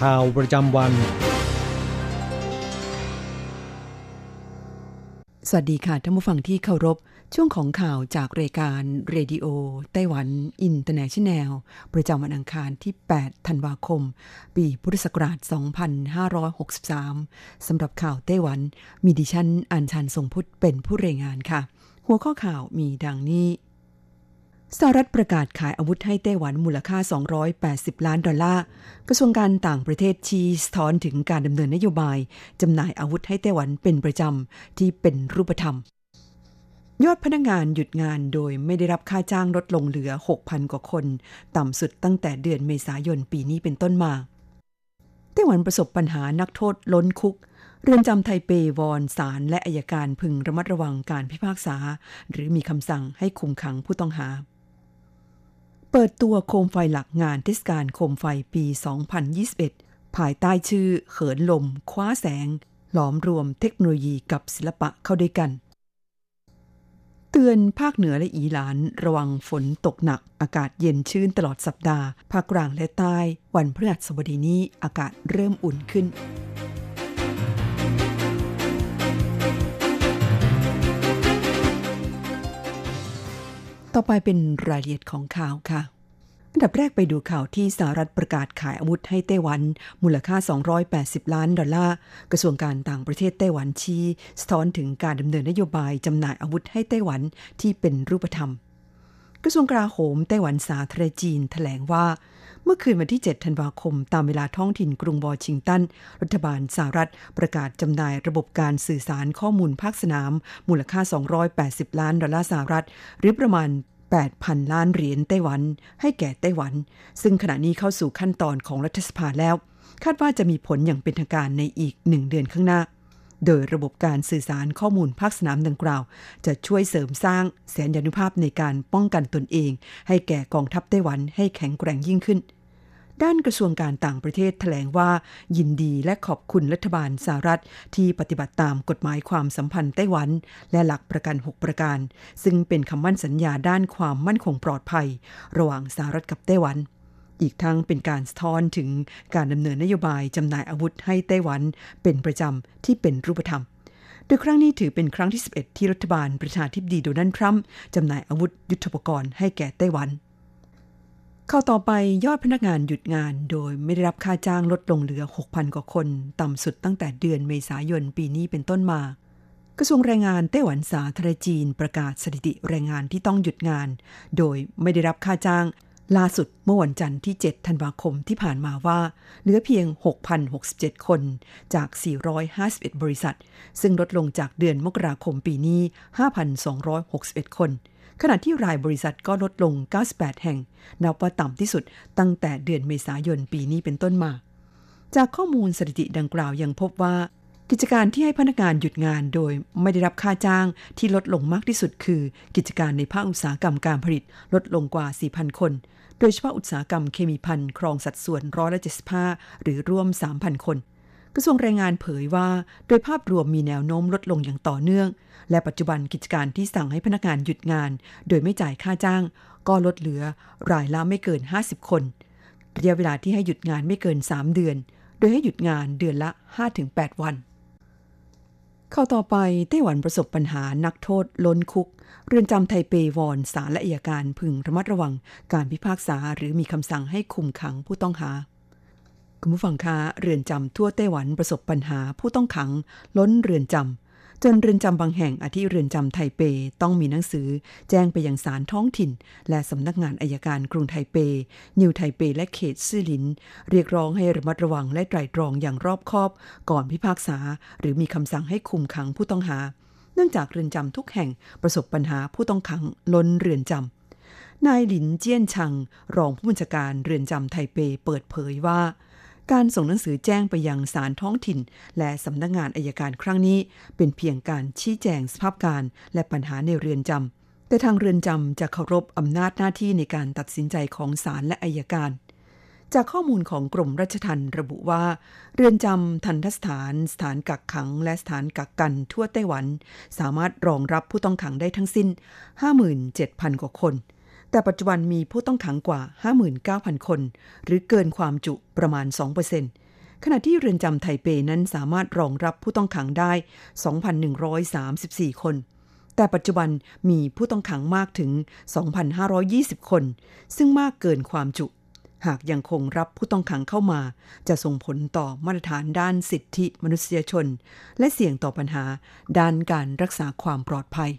ข่าวประจำวัน สวัสดีค่ะท่านผู้ฟังที่เคารพ ช่วงของข่าวจากรายการ Radio Taiwan International ประจำวันอังคารที่ 8 ธันวาคม ปีพุทธศักราช 2563 สำหรับข่าวไต้หวัน มีดิฉันอัญชันทรงพุทธเป็นผู้รายงานค่ะ หัวข้อข่าวมีดังนี้ สหรัฐประกาศขายอาวุธให้ไต้หวันมูลค่า 280 ล้านดอลลาร์ กระทรวงการต่างประเทศชี้สะท้อนถึงการดำเนินนโยบายจำหน่ายอาวุธให้ไต้หวันเป็นประจำที่เป็นรูปธรรม ยอดพนักงานหยุดงานโดยไม่ได้รับค่าจ้างลดลงเหลือ 6,000 กว่าคน ต่ำสุดตั้งแต่เดือนเมษายนปีนี้เป็นต้นมา ไต้หวันประสบปัญหานักโทษล้นคุกเรือนจำไทเปวอนศาลและอายการพึงระมัดระวังการพิพากษา หรือมีคำสั่งให้คุมขังผู้ต้องหา เปิดตัวโคมไฟหลักงานเทศกาลโคมไฟปี 2021 ภายใต้ชื่อเขินลม คว้าแสง หลอมรวมเทคโนโลยีกับศิลปะเข้าด้วยกัน เตือนภาคเหนือและอีหลานระวังฝนตกหนัก อากาศเย็นชื้นตลอดสัปดาห์ ภาคกลางและใต้ วันพฤหัสบดีนี้อากาศเริ่มอุ่นขึ้น ต่อไปเป็นรายละเอียดของข่าวค่ะ อันดับแรกไปดูข่าวที่สหรัฐประกาศขายอาวุธให้ไต้หวัน มูลค่า 280 ล้านดอลลาร์ กระทรวงการต่างประเทศไต้หวันชี้สะท้อนถึงการดำเนินนโยบายจำหน่ายอาวุธให้ไต้หวันที่เป็นรูปธรรม กระทรวงกลาโหมไต้หวันสาธารณจีนแถลงว่า เมื่อคืนวันที่ 7 ธันวาคม ตามเวลาท้องถิ่นกรุงวอชิงตัน รัฐบาลสหรัฐประกาศจำหน่ายระบบการสื่อสารข้อมูลภาคสนาม มูลค่า 280 ล้านดอลลาร์สหรัฐ หรือประมาณ8,000 ล้านเหรียญไต้หวัน ให้แก่ไต้หวัน ซึ่งขณะนี้เข้าสู่ขั้นตอนของรัฐสภาแล้ว คาดว่าจะมีผลอย่างเป็นทางการในอีกหนึ่งเดือนข้างหน้า โดยระบบการสื่อสารข้อมูลภาคสนามดังกล่าว จะช่วยเสริมสร้างแสนยานุภาพในการป้องกันตนเอง ให้แก่กองทัพไต้หวันให้แข็งแกร่งยิ่งขึ้น ด้านกระทรวงการต่างประเทศแถลงว่า ยินดีและขอบคุณรัฐบาลสหรัฐ ที่ปฏิบัติตามกฎหมายความสัมพันธ์ไต้หวัน และหลักประกัน 6 ประการ ซึ่งเป็นคำมั่นสัญญาด้านความมั่นคงปลอดภัย ระหว่างสหรัฐกับไต้หวันอีกทั้งเป็นการสะท้อนถึงการดำเนินนโยบายจำหน่ายอาวุธให้ไต้หวันเป็นประจำที่เป็นรูปธรรม โดยครั้งนี้ถือเป็นครั้งที่ 11 ที่รัฐบาลประธานาธิบดีโดนัลด์ทรัมป์จำหน่ายอาวุธยุทโธปกรณ์ให้แก่ไต้หวัน เข้าต่อไปยอดพนักงานหยุดงานโดยไม่ได้รับค่าจ้างลดลงเหลือ 6,000 กว่าคน ต่ำสุดตั้งแต่เดือนเมษายนปีนี้เป็นต้นมา กระทรวงแรงงานไต้หวันสาธารณจีนประกาศสถิติแรงงานที่ต้องหยุดงาน โดยไม่ได้รับค่าจ้างล่าสุดเมื่อวันจันทร์ที่ 7 ธันวาคมที่ผ่านมาว่า เหลือเพียง 6,067 คนจาก 451 บริษัท ซึ่งลดลงจากเดือนมกราคมปีนี้ 5,261 คน ขณะที่รายบริษัทก็ลดลง 98 แห่ง นับว่าต่ำที่สุดตั้งแต่เดือนเมษายนปีนี้เป็นต้นมา จากข้อมูลสถิติดังกล่าวยังพบว่า กิจการที่ให้พนักงานหยุดงานโดยไม่ได้รับค่าจ้างที่ลดลงมากที่สุดคือ กิจการในภาคอุตสาหกรรมการผลิตลดลงกว่า 4,000 คน โดยเฉพาะอุตสาหกรรมเคมีภัณฑ์ครองสัดส่วนร้อยละ75หรือร่วม 3,000 คน กระทรวงแรงงานเผยว่า โดยภาพรวมมีแนวโน้มลดลงอย่างต่อเนื่อง และปัจจุบันกิจการที่สั่งให้พนักงานหยุดงาน โดยไม่จ่ายค่าจ้าง ก็ลดเหลือรายละไม่เกิน 50 คนระยะเวลาที่ให้หยุดงานไม่เกิน 3 เดือน โดยให้หยุดงานเดือนละ 5-8 วัน เข้าต่อไปไต้หวันประสบปัญหานักโทษล้นคุก เรือนจำไทเปวอนศาลและอัยการพึงระมัดระวังการพิพากษาหรือมีคำสั่งให้คุมขังผู้ต้องหา คุณผู้ฟังคะเรือนจำทั่วไต้หวันประสบปัญหาผู้ต้องขัง ล้นเรือนจำจนเรือนจำบางแห่งอาทิเรือนจำไทเปต้องมีหนังสือ แจ้งไปยังศาลท้องถิ่น และสำนักงานอายการกรุงไทเป นิวไทเปและเขตซื่อหลิน เรียกร้องให้ระมัดระวังและไตร่ตรองอย่างรอบคอบ ก่อนพิพากษา หรือมีคำสั่งให้คุมขังผู้ต้องหา เนื่องจากเรือนจำทุกแห่งประสบปัญหาผู้ต้องขังล้นเรือนจำนายหลินเจี้ยนชัง รองผู้บัญชาการเรือนจำไทเปเปิดเผยว่า การส่งหนังสือแจ้งไปยังศาลท้องถิ่น และสำนักงงานอายการครั้งนี้ เป็นเพียงการชี้แจงสภาพการและปัญหาในเรือนจำ แต่ทางเรือนจำจะเคารพอำนาจหน้าที่ในการตัดสินใจของศาลและอายการจากข้อมูลของกรมราชทัณฑ์ระบุว่า เรือนจำทันทสถาน สถานกักขัง และสถานกักกันทั่วไต้หวัน สามารถรองรับผู้ต้องขังได้ทั้งสิ้น 57,000 กว่าคน แต่ปัจจุบันมีผู้ต้องขังกว่า 59,000 คน หรือเกินความจุประมาณ 2%ขณะที่เรือนจำไทเปนั้นสามารถรองรับผู้ต้องขังได้ 2,134 คน แต่ปัจจุบันมีผู้ต้องขังมากถึง 2,520 คน ซึ่งมากเกินความจุ หากยังคงรับผู้ต้องขังเข้ามา จะส่งผลต่อมาตรฐานด้านสิทธิมนุษยชน และเสี่ยงต่อปัญหาด้านการรักษาความปลอดภัย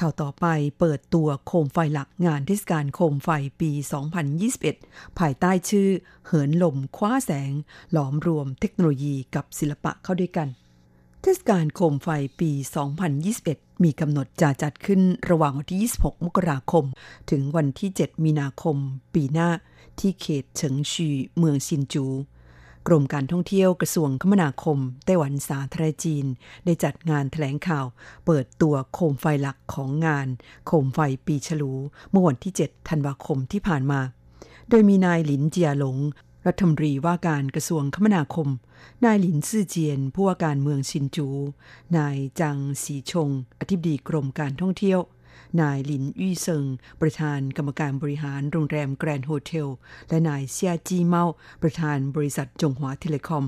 ข่าวต่อไปเปิดตัวโคมไฟหลักงานเทศกาลโคมไฟปี 2021 ภายใต้ชื่อ เหินลมคว้าแสง หลอมรวมเทคโนโลยีกับศิลปะเข้าด้วยกัน เทศกาลโคมไฟปี 2021 มีกำหนดจะจัดขึ้นระหว่างวันที่ 26 มกราคม ถึงวันที่ 7 มีนาคม ปีหน้า ที่เขตเฉิงชีเมืองซินจู กรมการท่องเที่ยวกระทรวงคมนาคม ไต้หวันสาธารณรัฐจีน ได้จัดงานแถลงข่าว เปิดตัวโคมไฟหลักของงาน โคมไฟปีฉลู เมื่อวันที่ 7 ธันวาคมที่ผ่านมา โดยมีนายหลินเจียหลง รัฐมนตรีว่าการกระทรวงคมนาคม นายหลินซื่อเจียน ผู้ว่าการเมืองซินจู นายจังสีชง อธิบดีกรมการท่องเที่ยว นายหลินยี่เซิง ประธานกรรมการบริหารโรงแรม Grand Hotel และนายเซียจีเมา ประธานบริษัทจงหวา Telecom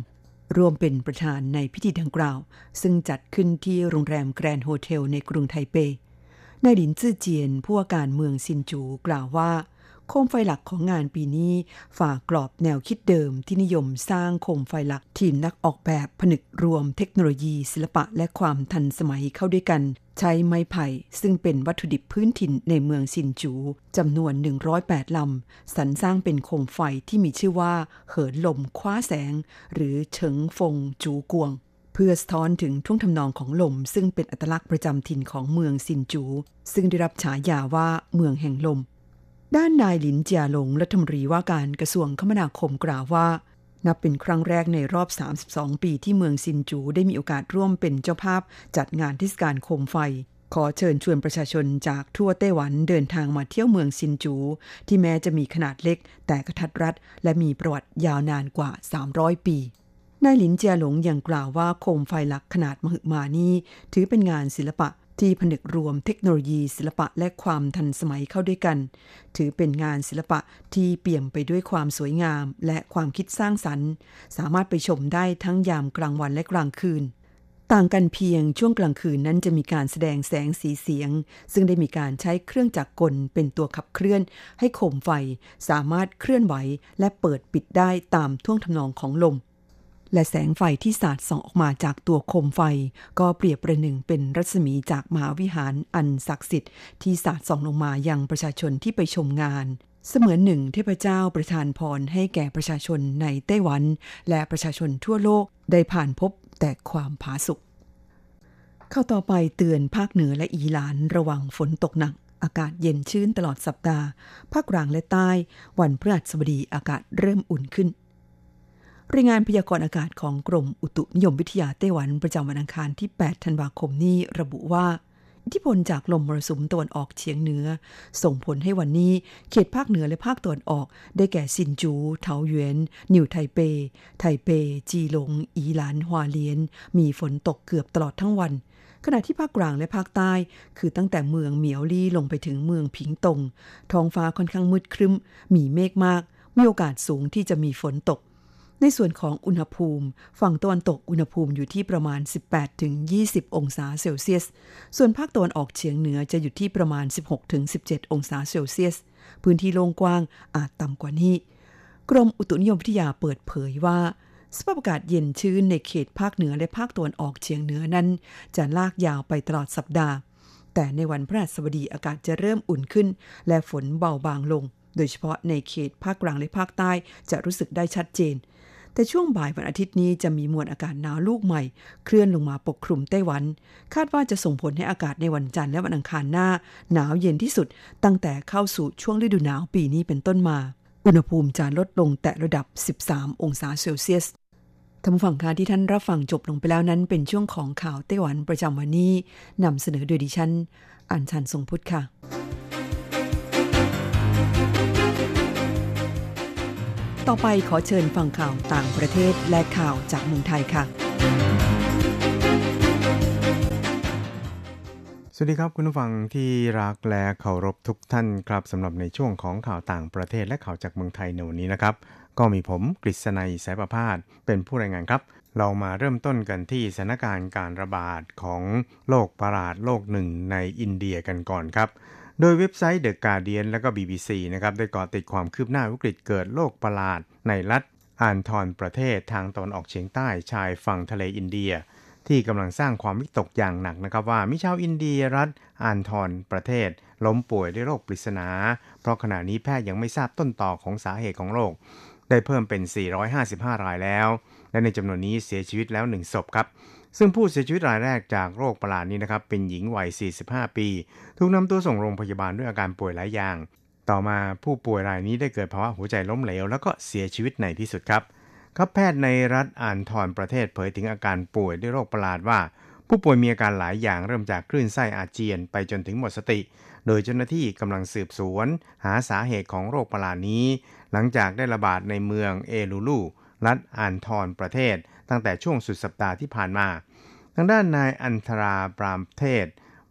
ร่วมเป็นประธานในพิธีดังกล่าว ซึ่งจัดขึ้นที่โรงแรม Grand Hotel ในกรุงไทเปนายหลินซื่อเจียนผู้ว่าการเมืองซินจูกล่าวว่า โคมไฟหลักของงานปีนี้ฉีกกรอบแนวคิดเดิมที่นิยมสร้างโคมไฟหลักทีมนักออกแบบผนึกรวมเทคโนโลยีศิลปะและความทันสมัยเข้าด้วยกัน ใช้ไม้ไผ่ซึ่งเป็นวัตถุดิบพื้นถิ่นในเมืองซินจูจำนวน 108 ลำสรรสร้างเป็นโคมไฟที่มีชื่อว่า เหินลมคว้าแสง หรือเฉิงฟงจูกวงเพื่อสะท้อนถึงทุ่งทำนองของลม ซึ่งเป็นอัตลักษณ์ประจำถิ่นของเมืองซินจู ซึ่งได้รับฉายาว่าเมืองแห่งลม ด้านนายหลินเจียหลงรัฐมนตรีว่าการกระทรวงคมนาคมกล่าวว่า นับเป็นครั้งแรกในรอบ 32 ปีที่เมืองซินจูได้มีโอกาสร่วมเป็นเจ้าภาพจัดงานเทศกาลโคมไฟ ขอเชิญชวนประชาชนจากทั่วไต้หวันเดินทางมาเที่ยวเมืองซินจู ที่แม้จะมีขนาดเล็ก แต่กระทัดรัดและมีประวัติยาวนานกว่า 300 ปีนายหลินเจียหลงยังกล่าวว่าโคมไฟหลักขนาดมหึมานี้ ถือเป็นงานศิลปะ ที่ผนึกรวมเทคโนโลยีศิลปะและความทันสมัยเข้าด้วยกัน ถือเป็นงานศิลปะที่เปี่ยมไปด้วยความสวยงาม และความคิดสร้างสรรค์ สามารถไปชมได้ทั้งยามกลางวันและกลางคืน ต่างกันเพียงช่วงกลางคืนนั้นจะมีการแสดงแสงสีเสียง ซึ่งได้มีการใช้เครื่องจักรกลเป็นตัวขับเคลื่อน ให้โคมไฟ สามารถเคลื่อนไหว และเปิดปิดได้ตามท่วงทำนองของลม และแสงไฟที่สาดส่องออกมาจากตัวโคมไฟ ก็เปรียบประหนึ่งเป็นรัศมีจากมหาวิหารอันศักดิ์สิทธิ์ที่สาดส่องลงมายังประชาชนที่ไปชมงานเสมือนหนึ่งเทพเจ้าประทานพรให้แก่ประชาชนในไต้หวัน และประชาชนทั่วโลกได้ผ่านพบแต่ความผาสุกเข้าต่อไปเตือนภาคเหนือและอีหลานระวังฝนตกหนัก อากาศเย็นชื้นตลอดสัปดาห์ ภาคกลางและใต้ วันพฤหัสบดีอากาศเริ่มอุ่นขึ้น รายงานพยากรณ์อากาศของกรมอุตุนิยมวิทยาไต้หวันประจำวันอังคารที่ 8 ธันวาคมนี้ระบุว่า อิทธิพลจากลมมรสุมตะวันออกเฉียงเหนือ ส่งผลให้วันนี้เขตภาคเหนือและภาคตะวันออก ได้แก่ซินจูเทาหยวน นิวไทเป ไทเป จีหลง อีหลานฮวาเลียน มีฝนตกเกือบตลอดทั้งวันขณะที่ภาคกลางและภาคใต้ คือตั้งแต่เมืองเหมียวลี่ลงไปถึงเมืองผิงตงท้องฟ้าค่อนข้างมืดครึ้ม มีเมฆมาก มีโอกาสสูงที่จะมีฝนตก ในส่วนของอุณหภูมิ ฝั่งตะวันตกอุณหภูมิอยู่ที่ประมาณ 18-20 องศาเซลเซียส ส่วนภาคตะวันออกเฉียงเหนือจะอยู่ที่ประมาณ 16-17 องศาเซลเซียส พื้นที่โล่งกว้างอาจต่ำกว่านี้ กรมอุตุนิยมวิทยาเปิดเผยว่าสภาพอากาศเย็นชื้นในเขตภาคเหนือและภาคตะวันออกเฉียงเหนือนั้น จะลากยาวไปตลอดสัปดาห์ แต่ในวันพฤหัสบดีอากาศจะเริ่มอุ่นขึ้น และฝนเบาบางลง โดยเฉพาะในเขตภาคกลางและภาคใต้จะรู้สึกได้ชัดเจน แต่ช่วงบ่ายวันอาทิตย์นี้จะมีมวลอากาศหนาวลูกใหม่ เคลื่อนลงมาปกคลุมไต้หวัน คาดว่าจะส่งผลให้อากาศในวันจันทร์และวันอังคารหน้า หนาวเย็นที่สุด ตั้งแต่เข้าสู่ช่วงฤดูหนาวปีนี้เป็นต้นมา อุณหภูมิจะลดลงแต่ระดับ 13 องศาเซลเซียสท่านฝั่งค่ะที่ท่านรับฟังจบลงไปแล้วนั้น เป็นช่วงของข่าวไต้หวันประจำวันนี้นำเสนอโดยดิฉัน อัญชันทรงพุทธค่ะ ต่อไปขอเชิญฟังข่าวต่างประเทศและข่าวจากเมืองไทยค่ะ สวัสดีครับคุณผู้ฟังที่รักและเคารพทุกท่านครับสำหรับในช่วงของข่าวต่างประเทศและข่าวจากเมืองไทยในวันนี้นะครับ ก็มีผมกฤษณัยสายประพาสเป็นผู้รายงานครับ เรามาเริ่มต้นกันที่สถานการณ์การระบาดของโรคประหลาดโรคหนึ่งในอินเดียกันก่อนครับ โดยเว็บไซต์ The Guardian และก็ BBC นะครับได้ก่อติดความคืบหน้าวิกฤตเกิดโรคประหลาด ในรัฐอานทอนประเทศทางตอนออกเฉียงใต้ชายฝั่งทะเลอินเดีย ที่กำลังสร้างความวิตกอย่างหนักนะครับว่ามีชาวอินเดียรัฐอานทอนประเทศ ล้มป่วยด้วยโรคปริศนา เพราะขณะนี้แพทย์ยังไม่ทราบต้นต่อของสาเหตุของโรคได้เพิ่มเป็น 455 รายแล้ว และในจำนวนนี้เสียชีวิตแล้ว 1 ศพครับ ซึ่งผู้เสียชีวิตรายแรกจากโรคประหลาดนี้นะครับ เป็นหญิงวัย 45 ปี ถูกนำตัวส่งโรงพยาบาลด้วยอาการป่วยหลายอย่าง ต่อมาผู้ป่วยรายนี้ได้เกิดภาวะหัวใจล้มเหลว แล้วก็เสียชีวิตในที่สุดครับครับแพทย์ในรัฐอ่านทอนประเทศเผยถึงอาการป่วยด้วยโรคประหลาดว่า ผู้ป่วยมีอาการหลายอย่างเริ่มจากคลื่นไส้อาเจียนไปจนถึงหมดสติ โดยเจ้าหน้าที่กำลังสืบสวน หาสาเหตุของโรคประหลาดนี้ หลังจากได้ระบาดในเมืองเอลูลูรัฐอ่านทอนประเทศ ตั้งแต่ช่วงสุดสัปดาห์ที่ผ่านมา ทางด้านนายอันทราปรามเทศ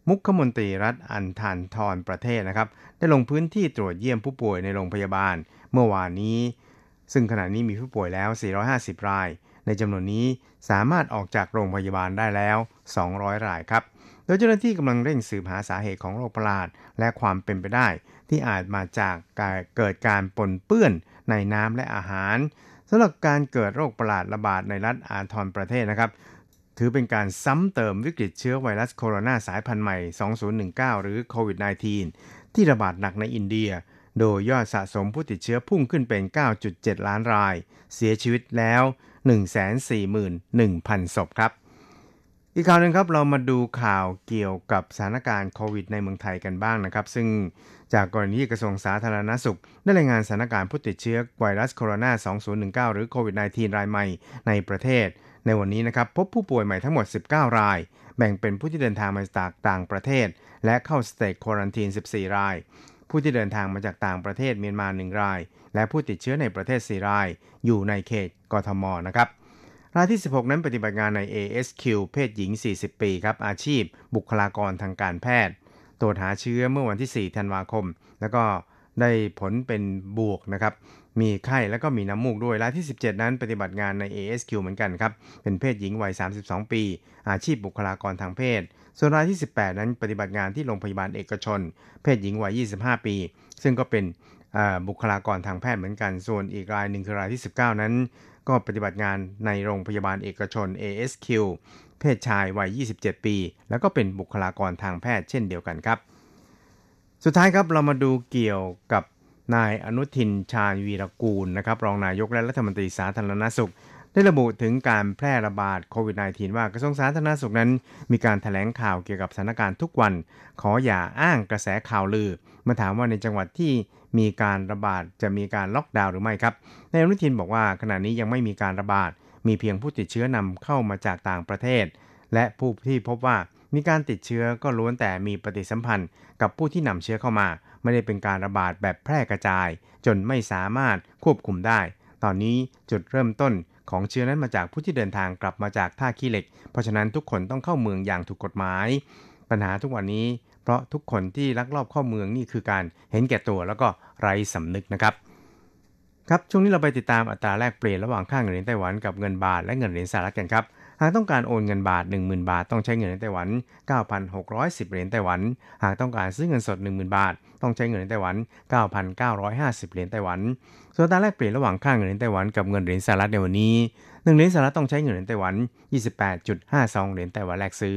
มุขมนตรีรัฐอันทานทอนประเทศนะครับ ได้ลงพื้นที่ตรวจเยี่ยมผู้ป่วยในโรงพยาบาล เมื่อวานนี้ ซึ่งขณะนี้มีผู้ป่วยแล้ว 450 ราย ในจำนวนนี้สามารถออกจากโรงพยาบาลได้แล้ว 200 รายครับโดยเจ้าหน้าที่กำลังเร่งสืบหาสาเหตุของโรคประหลาด และความเป็นไปได้ ที่อาจมาจากการเกิดการปนเปื้อนในน้ำและอาหาร สำหรับการเกิดโรคประหลาดระบาดในรัฐอาทรประเทศนะครับ ถือเป็นการซ้ำเติมวิกฤตเชื้อไวรัสโคโรนาสายพันธุ์ใหม่ 2019 หรือโควิด -19 ที่ระบาดหนักในอินเดีย โดยยอดสะสมผู้ติดเชื้อพุ่งขึ้นเป็น 9.7 ล้านราย เสียชีวิตแล้ว 141,000 ศพครับ อีกข่าวหนึ่งครับเรามาดูข่าวเกี่ยวกับสถานการณ์โควิดในเมืองไทยกันบ้างนะครับ ซึ่ง จากกรณีกระทรวงสาธารณสุข ได้รายงานสถานการณ์ผู้ติดเชื้อไวรัสโคโรนา 2019 หรือโควิด -19 รายใหม่ในประเทศ ในวันนี้นะครับพบผู้ป่วยใหม่ทั้งหมด 19 ราย แบ่งเป็นผู้ที่เดินทางมาจากต่างประเทศ และเข้าสเตจควอรันทีน 14 ราย ผู้ที่เดินทางมาจากต่างประเทศเมียนมา 1 ราย และผู้ติดเชื้อในประเทศ 4 ราย อยู่ในเขตกทมนะครับรายที่ 16 นั้นปฏิบัติงานใน ASQ เพศหญิง 40 ปีครับอาชีพ บุคลากรทางการแพทย์ ตรวจหาเชื้อเมื่อวันที่ 4 ธันวาคม แล้วก็ได้ผลเป็นบวกนะครับ มีไข้แล้วก็มีน้ำมูกด้วยรายที่ 17 นั้นปฏิบัติงานใน ASQ เหมือนกันครับ เป็นเพศหญิงวัย 32 ปี อาชีพบุคลากรทางเพศ ส่วนรายที่ 18 นั้นปฏิบัติงานที่โรงพยาบาลเอกชน เพศหญิงวัย 25 ปี ซึ่งก็เป็นบุคลากรทางแพทย์เหมือนกัน ส่วนอีกรายหนึ่งคือรายที่ 19 นั้น ก็ปฏิบัติงานในโรงพยาบาลเอกชน ASQ เพศชายวัย 27 ปี แล้วก็เป็นบุคลากรทางแพทย์เช่นเดียวกันครับ สุดท้ายครับเรามาดูเกี่ยวกับนายอนุทินชาญวีรกูลนะครับรองนายกและรัฐมนตรีสาธารณสุข ได้ระบุถึงการแพร่ระบาดโควิด -19 ว่ากระทรวงสาธารณสุขนั้น มีการถแถลงข่าวเกี่ยวกับสถานการณ์ทุกวัน ขออย่าอ้างกระแสข่าวลือ มาถามว่าในจังหวัดที่มีการระบาดจะมีการล็อกดาวน์หรือไม่ครับนายอนุทินบอกว่าขณะนี้ยังไม่มีการระบาด มีเพียงผู้ติดเชื้อนำเข้ามาจากต่างประเทศ และผู้ที่พบว่ามีการติดเชื้อก็ล้วนแต่มีปฏิสัมพันธ์ กับผู้ที่นำเชื้อเข้ามา ไม่ได้เป็นการระบาดแบบแพร่กระจาย จนไม่สามารถควบคุมได้ ตอนนี้จุดเริ่มต้นของเชื้อนั้นมาจากผู้ที่เดินทางกลับมาจากท่าขี้เหล็ก เพราะฉะนั้นทุกคนต้องเข้าเมืองอย่างถูกกฎหมาย ปัญหาทุกวันนี้ เพราะทุกคนที่ลักลอบเข้าเมืองนี่คือการเห็นแก่ตัวแล้วก็ไร้สำนึกนะครับ ครับช่วงนี้เราไปติดตามอัตราแลกเปลี่ยนระหว่างค่าเงินเหรียญไต้หวันกับเงินบาทและเงินเหรียญสหรัฐกันครับหากต้องการโอนเงินบาท 10,000 บาท ต้องใช้เงินในไต้หวัน 9,610 เหรียญไต้หวัน หากต้องการซื้อเงินสด 10,000 บาท ต้องใช้เงินในไต้หวัน 9,950 เหรียญไต้หวัน ส่วนตาแลกเปลี่ยนระหว่างค่าเงินในไต้หวันกับเงินเหรียญสหรัฐในวันนี้ 1 เหรียญสหรัฐต้องใช้เงินในไต้หวัน 28.52 เหรียญไต้หวันแลกซื้อ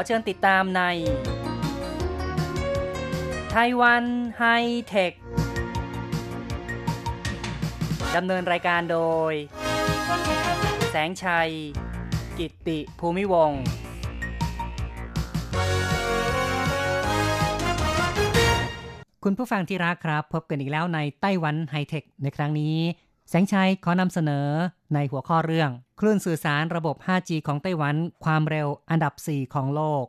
อเชิญติดตามในไต้หวันไฮเทค ดำเนินรายการโดย แสงชัย กิตติภูมิวงคุณผู้ฟังที่รักครับ พบกันอีกแล้วในไต้หวันไฮเทค ในครั้งนี้ แสงชัยขอนำเสนอในหัวข้อเรื่อง คลื่นสื่อสารระบบ 5G ของไต้หวันความเร็วอันดับ 4 ของโลก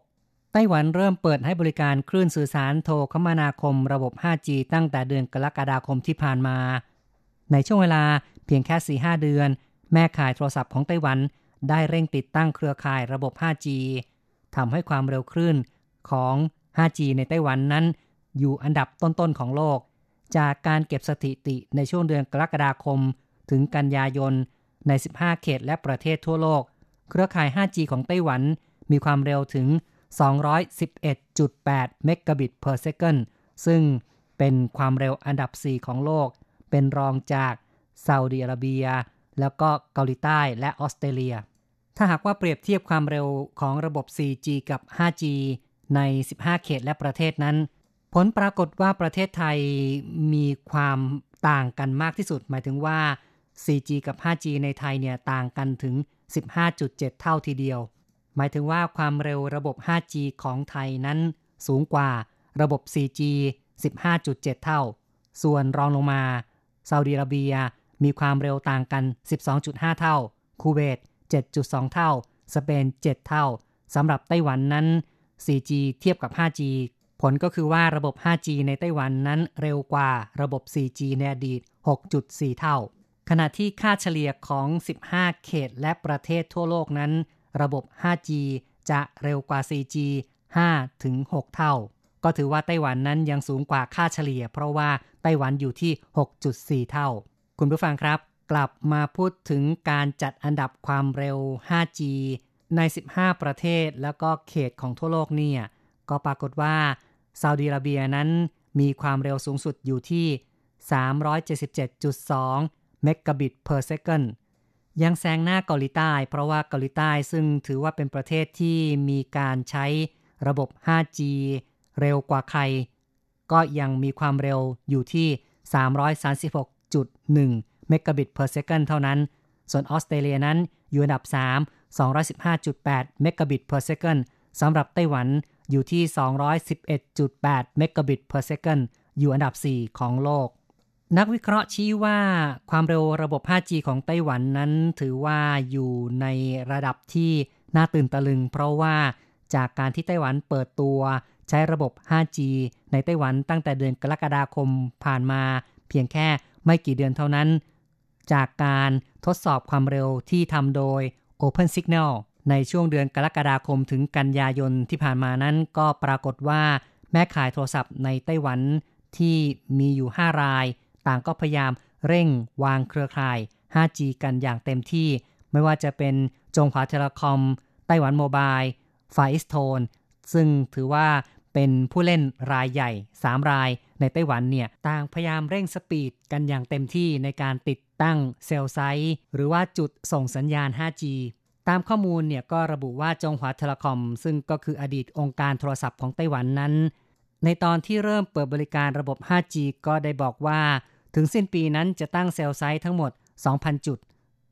ไต้หวันเริ่มเปิดให้บริการคลื่นสื่อสารโทรคมนาคมระบบ 5G ตั้งแต่เดือนกรกฎาคมที่ผ่านมา ในช่วงเวลาเพียงแค่ 4-5 เดือน แม่ข่ายโทรศัพท์ของไต้หวัน ได้เร่งติดตั้งเครือข่ายระบบ 5G ทำให้ความเร็วคลื่นของ 5G ในไต้หวันนั้น อยู่อันดับต้นๆของโลก จากการเก็บสถิติในช่วงเดือนกรกฎาคม ถึงกันยายน ใน 15 เขตและประเทศทั่วโลก เครือข่าย 5G ของไต้หวัน มีความเร็วถึง 211.8 เมกะบิต per second ซึ่งเป็นความเร็วอันดับ 4 ของโลก เป็นรองจากซาอุดิอาระเบีย แล้วก็เกาหลีใต้และออสเตรเลีย ถ้าหากว่าเปรียบเทียบความเร็วของระบบ 4G กับ 5G ใน 15 เขตและประเทศนั้น ผลปรากฏว่าประเทศไทยมีความต่างกันมากที่สุด หมายถึงว่า 4G กับ 5G ในไทยเนี่ยต่างกันถึง 15.7 เท่าทีเดียว หมายถึงว่าความเร็วระบบ 5G ของไทยนั้นสูงกว่าระบบ 4G 15.7 เท่า ส่วนรองลงมาซาอุดิอาระเบียมีความเร็วต่างกัน 12.5 เท่า คูเวต 7.2 เท่า สเปน 7 เท่า สำหรับไต้หวันนั้น 4G เทียบกับ 5G ผลก็คือว่าระบบ 5G ในไต้หวันนั้นเร็วกว่าระบบ 4G ในอดีต 6.4 เท่า ขณะที่ค่าเฉลี่ยของ 15 เขตและประเทศทั่วโลกนั้น ระบบ 5G จะเร็วกว่า 4G 5 ถึง 6 เท่า ก็ถือว่าไต้หวันนั้นยังสูงกว่าค่าเฉลี่ย เพราะว่าไต้หวันอยู่ที่ 6.4 เท่า คุณผู้ฟังครับ กลับมาพูดถึงการจัดอันดับความเร็ว 5G ใน 15 ประเทศแล้วก็เขตของทั่วโลกเนี่ย ก็ปรากฏว่า ซาอุดิอาระเบียนั้นมีความเร็วสูงสุดอยู่ที่ 377.2 เมกะบิต per second ยังแซงหน้าเกาหลีใต้ เพราะว่าเกาหลีใต้ซึ่งถือว่าเป็นประเทศที่มีการใช้ระบบ 5G เร็วกว่าใคร ก็ยังมีความเร็วอยู่ที่ 336.1 เมกะบิต per second เท่านั้น ส่วนออสเตรเลียนั้นอยู่อันดับ 3 215.8 เมกะบิต per second สำหรับไต้หวัน อยู่ที่ 211.8 เมกะบิต per second อยู่อันดับ 4 ของโลก นักวิเคราะห์ชี้ว่าความเร็วระบบ 5G ของไต้หวันนั้นถือว่าอยู่ในระดับที่น่าตื่นตะลึง เพราะว่าจากการที่ไต้หวันเปิดตัวใช้ระบบ 5G ในไต้หวันตั้งแต่เดือนกรกฎาคมผ่านมา เพียงแค่ไม่กี่เดือนเท่านั้น จากการทดสอบความเร็วที่ทำโดย Open Signal ในช่วงเดือนกรกฎาคมถึงกันยายนที่ผ่านมานั้นก็ปรากฏว่าแม่ขายโทรศัพท์ในไต้หวันที่มีอยู่ 5 ราย ต่างก็พยายามเร่งวางเครือข่าย 5G กันอย่างเต็มที่ ไม่ว่าจะเป็นจงหวาเทเลคอม ไต้หวันโมบายฟาอิสโทนซึ่งถือว่าเป็นผู้เล่นรายใหญ่ 3 รายในไต้หวันเนี่ย ต่างพยายามเร่ง speed กันอย่างเต็มที่ในการติดตั้ง cell site หรือว่าจุดส่งสัญญาณ 5G ตามข้อมูลเนี่ยก็ระบุว่าจงหวา Telecom ซึ่งก็คืออดีตองค์การโทรศัพท์ของไต้หวันนั้น ในตอนที่เริ่มเปิดบริการระบบ 5G ก็ได้บอกว่า ถึงสิ้นปีนั้นจะตั้ง cell site ทั้งหมด 2,000 จุด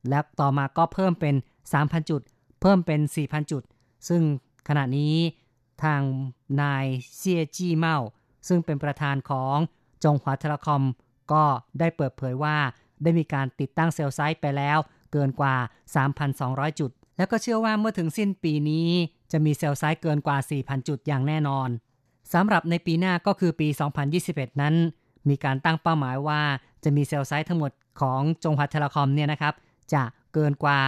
และต่อมาก็เพิ่มเป็น 3,000 จุด เพิ่มเป็น 4,000 จุด ซึ่งขณะนี้ทางนายเซียจี้เมาซึ่งเป็นประธานของจงหวาเทเลคอม ก็ได้เปิดเผยว่าได้มีการติดตั้งเซลล์ไซต์ไปแล้วเกินกว่า 3,200 จุด แล้วก็เชื่อว่าเมื่อถึงสิ้นปีนี้ จะมีเซลล์ไซต์เกินกว่า 4,000 จุดอย่างแน่นอนสำหรับในปีหน้าก็คือปี 2021 นั้น มีการตั้งเป้าหมายว่าจะมี cell site ทั้งหมดของจงหวา Telecom เนี่ยนะครับ จะเกินกว่า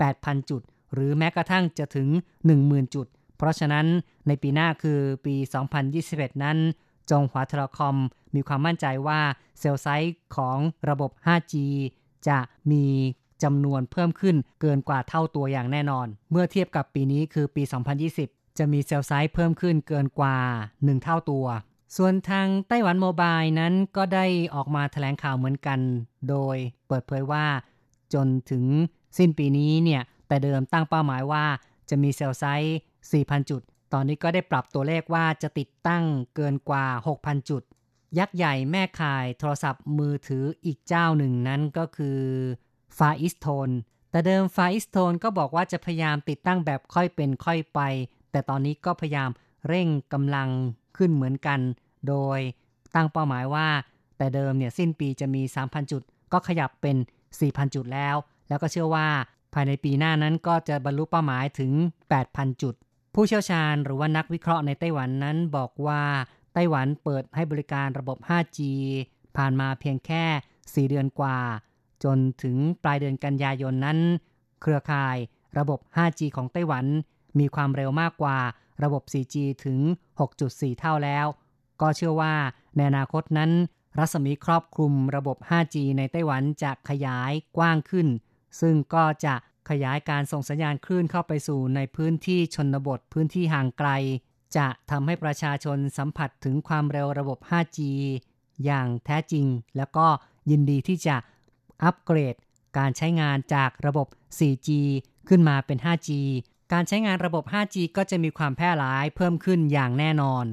8,000 จุด หรือแม้กระทั่งจะถึง 10,000 จุด เพราะฉะนั้นในปีหน้าคือปี 2021 นั้น จงหวา Telecom มีความมั่นใจว่า cell site ของระบบ 5G จะมี จำนวนเพิ่มขึ้นเกินกว่าเท่าตัวอย่างแน่นอน เมื่อเทียบกับปีนี้คือปี 2020 จะมี cell site เพิ่มขึ้นเกินกว่า 1 เท่าตัว ส่วนทางไต้หวันโมบายนั้นก็ได้ออกมาแถลงข่าวเหมือนกัน โดยเปิดเผยว่า จนถึงสิ้นปีนี้เนี่ยแต่เดิมตั้งเป้าหมายว่าจะมีเซลล์ไซต์4,000 จุด ตอนนี้ก็ได้ปรับตัวเลขว่าจะติดตั้งเกินกว่า 6,000 จุด ยักษ์ใหญ่แม่ข่ายโทรศัพท์มือถืออีกเจ้าหนึ่งนั้นก็คือ ฟาอิสโทนแต่เดิมฟาอิสโทนก็บอกว่าจะพยายามติดตั้งแบบค่อยเป็นค่อยไป แต่ตอนนี้ก็พยายามเร่งกำลังขึ้นเหมือนกัน โดยตั้งเป้าหมายว่า แต่เดิมเนี่ยสิ้นปีจะมี 3,000 จุด ก็ขยับเป็น 4,000 จุดแล้ว แล้วก็เชื่อว่าภายในปีหน้านั้นก็จะบรรลุเป้าหมายถึง 8,000 จุด ผู้เชี่ยวชาญหรือว่านักวิเคราะห์ในไต้หวันนั้นบอกว่าไต้หวันเปิดให้บริการระบบ 5G ผ่านมาเพียงแค่ 4 เดือนกว่า จนถึงปลายเดือนกันยายนนั้น เครือข่ายระบบ 5G ของไต้หวัน มีความเร็วมากกว่าระบบ 4G ถึง 6.4 เท่าแล้ว ก็เชื่อว่าในอนาคตนั้น รัศมีครอบคลุมระบบ 5G ในไต้หวันจะขยายกว้างขึ้น ซึ่งก็จะขยายการส่งสัญญาณคลื่นเข้าไปสู่ในพื้นที่ชนบทพื้นที่ห่างไกล จะทำให้ประชาชนสัมผัสถึงความเร็วระบบ 5G อย่างแท้จริง แล้วก็ยินดีที่จะ อัปเกรด การใช้งานจากระบบ 4G ขึ้นมาเป็น 5G การใช้งานระบบ 5G ก็จะมีความแพร่หลายเพิ่มขึ้นอย่างแน่นอน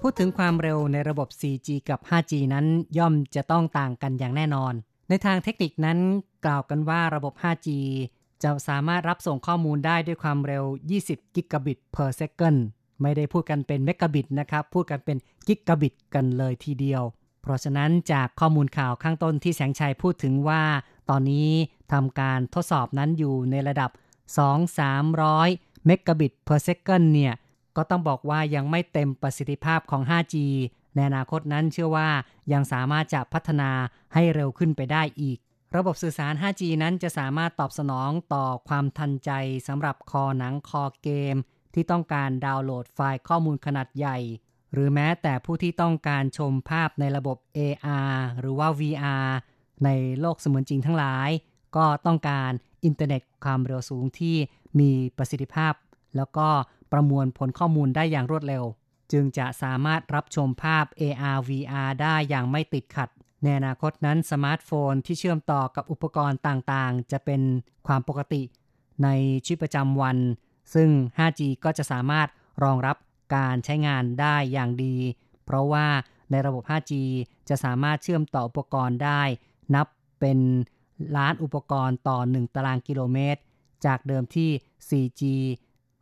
พูดถึงความเร็วในระบบ 4G กับ 5G นั้นย่อมจะต้องต่างกันอย่างแน่นอน ในทางเทคนิคนั้นกล่าวกันว่าระบบ 5G จะสามารถรับส่งข้อมูลได้ด้วยความเร็ว 20 กิกะบิต per second ไม่ได้พูดกันเป็นเมกะบิตนะครับ พูดกันเป็นกิกะบิตกันเลยทีเดียว เพราะฉะนั้นจากข้อมูลข่าวข้างต้นที่แสงชัยพูดถึงว่า ตอนนี้ทำการทดสอบนั้นอยู่ในระดับ 2-300 เมกะบิต per second เนี่ย ก็ต้องบอกว่ายังไม่เต็มประสิทธิภาพของ 5G ในอนาคตนั้นเชื่อว่ายังสามารถจะพัฒนาให้เร็วขึ้นไปได้อีก ระบบสื่อสาร 5G นั้นจะสามารถตอบสนองต่อความทันใจสำหรับคอหนังคอเกม ที่ต้องการดาวน์โหลดไฟล์ข้อมูลขนาดใหญ่ หรือแม้แต่ผู้ที่ต้องการชมภาพในระบบ AR หรือว่า VR ในโลกเสมือนจริงทั้งหลาย ก็ต้องการอินเทอร์เน็ตความเร็วสูงที่มีประสิทธิภาพ แล้วก็ประมวลผลข้อมูลได้อย่างรวดเร็ว จึงจะสามารถรับชมภาพ AR VR ได้อย่างไม่ติดขัด ในอนาคตนั้นสมาร์ทโฟนที่เชื่อมต่อกับอุปกรณ์ต่างๆ จะเป็นความปกติในชีวิตประจำวัน ซึ่ง 5G ก็จะสามารถรองรับการใช้งานได้อย่างดี เพราะว่าในระบบ 5G จะสามารถเชื่อมต่ออุปกรณ์ได้ นับเป็นล้านอุปกรณ์ต่อ 1 ตารางกิโลเมตร จากเดิมที่ 4G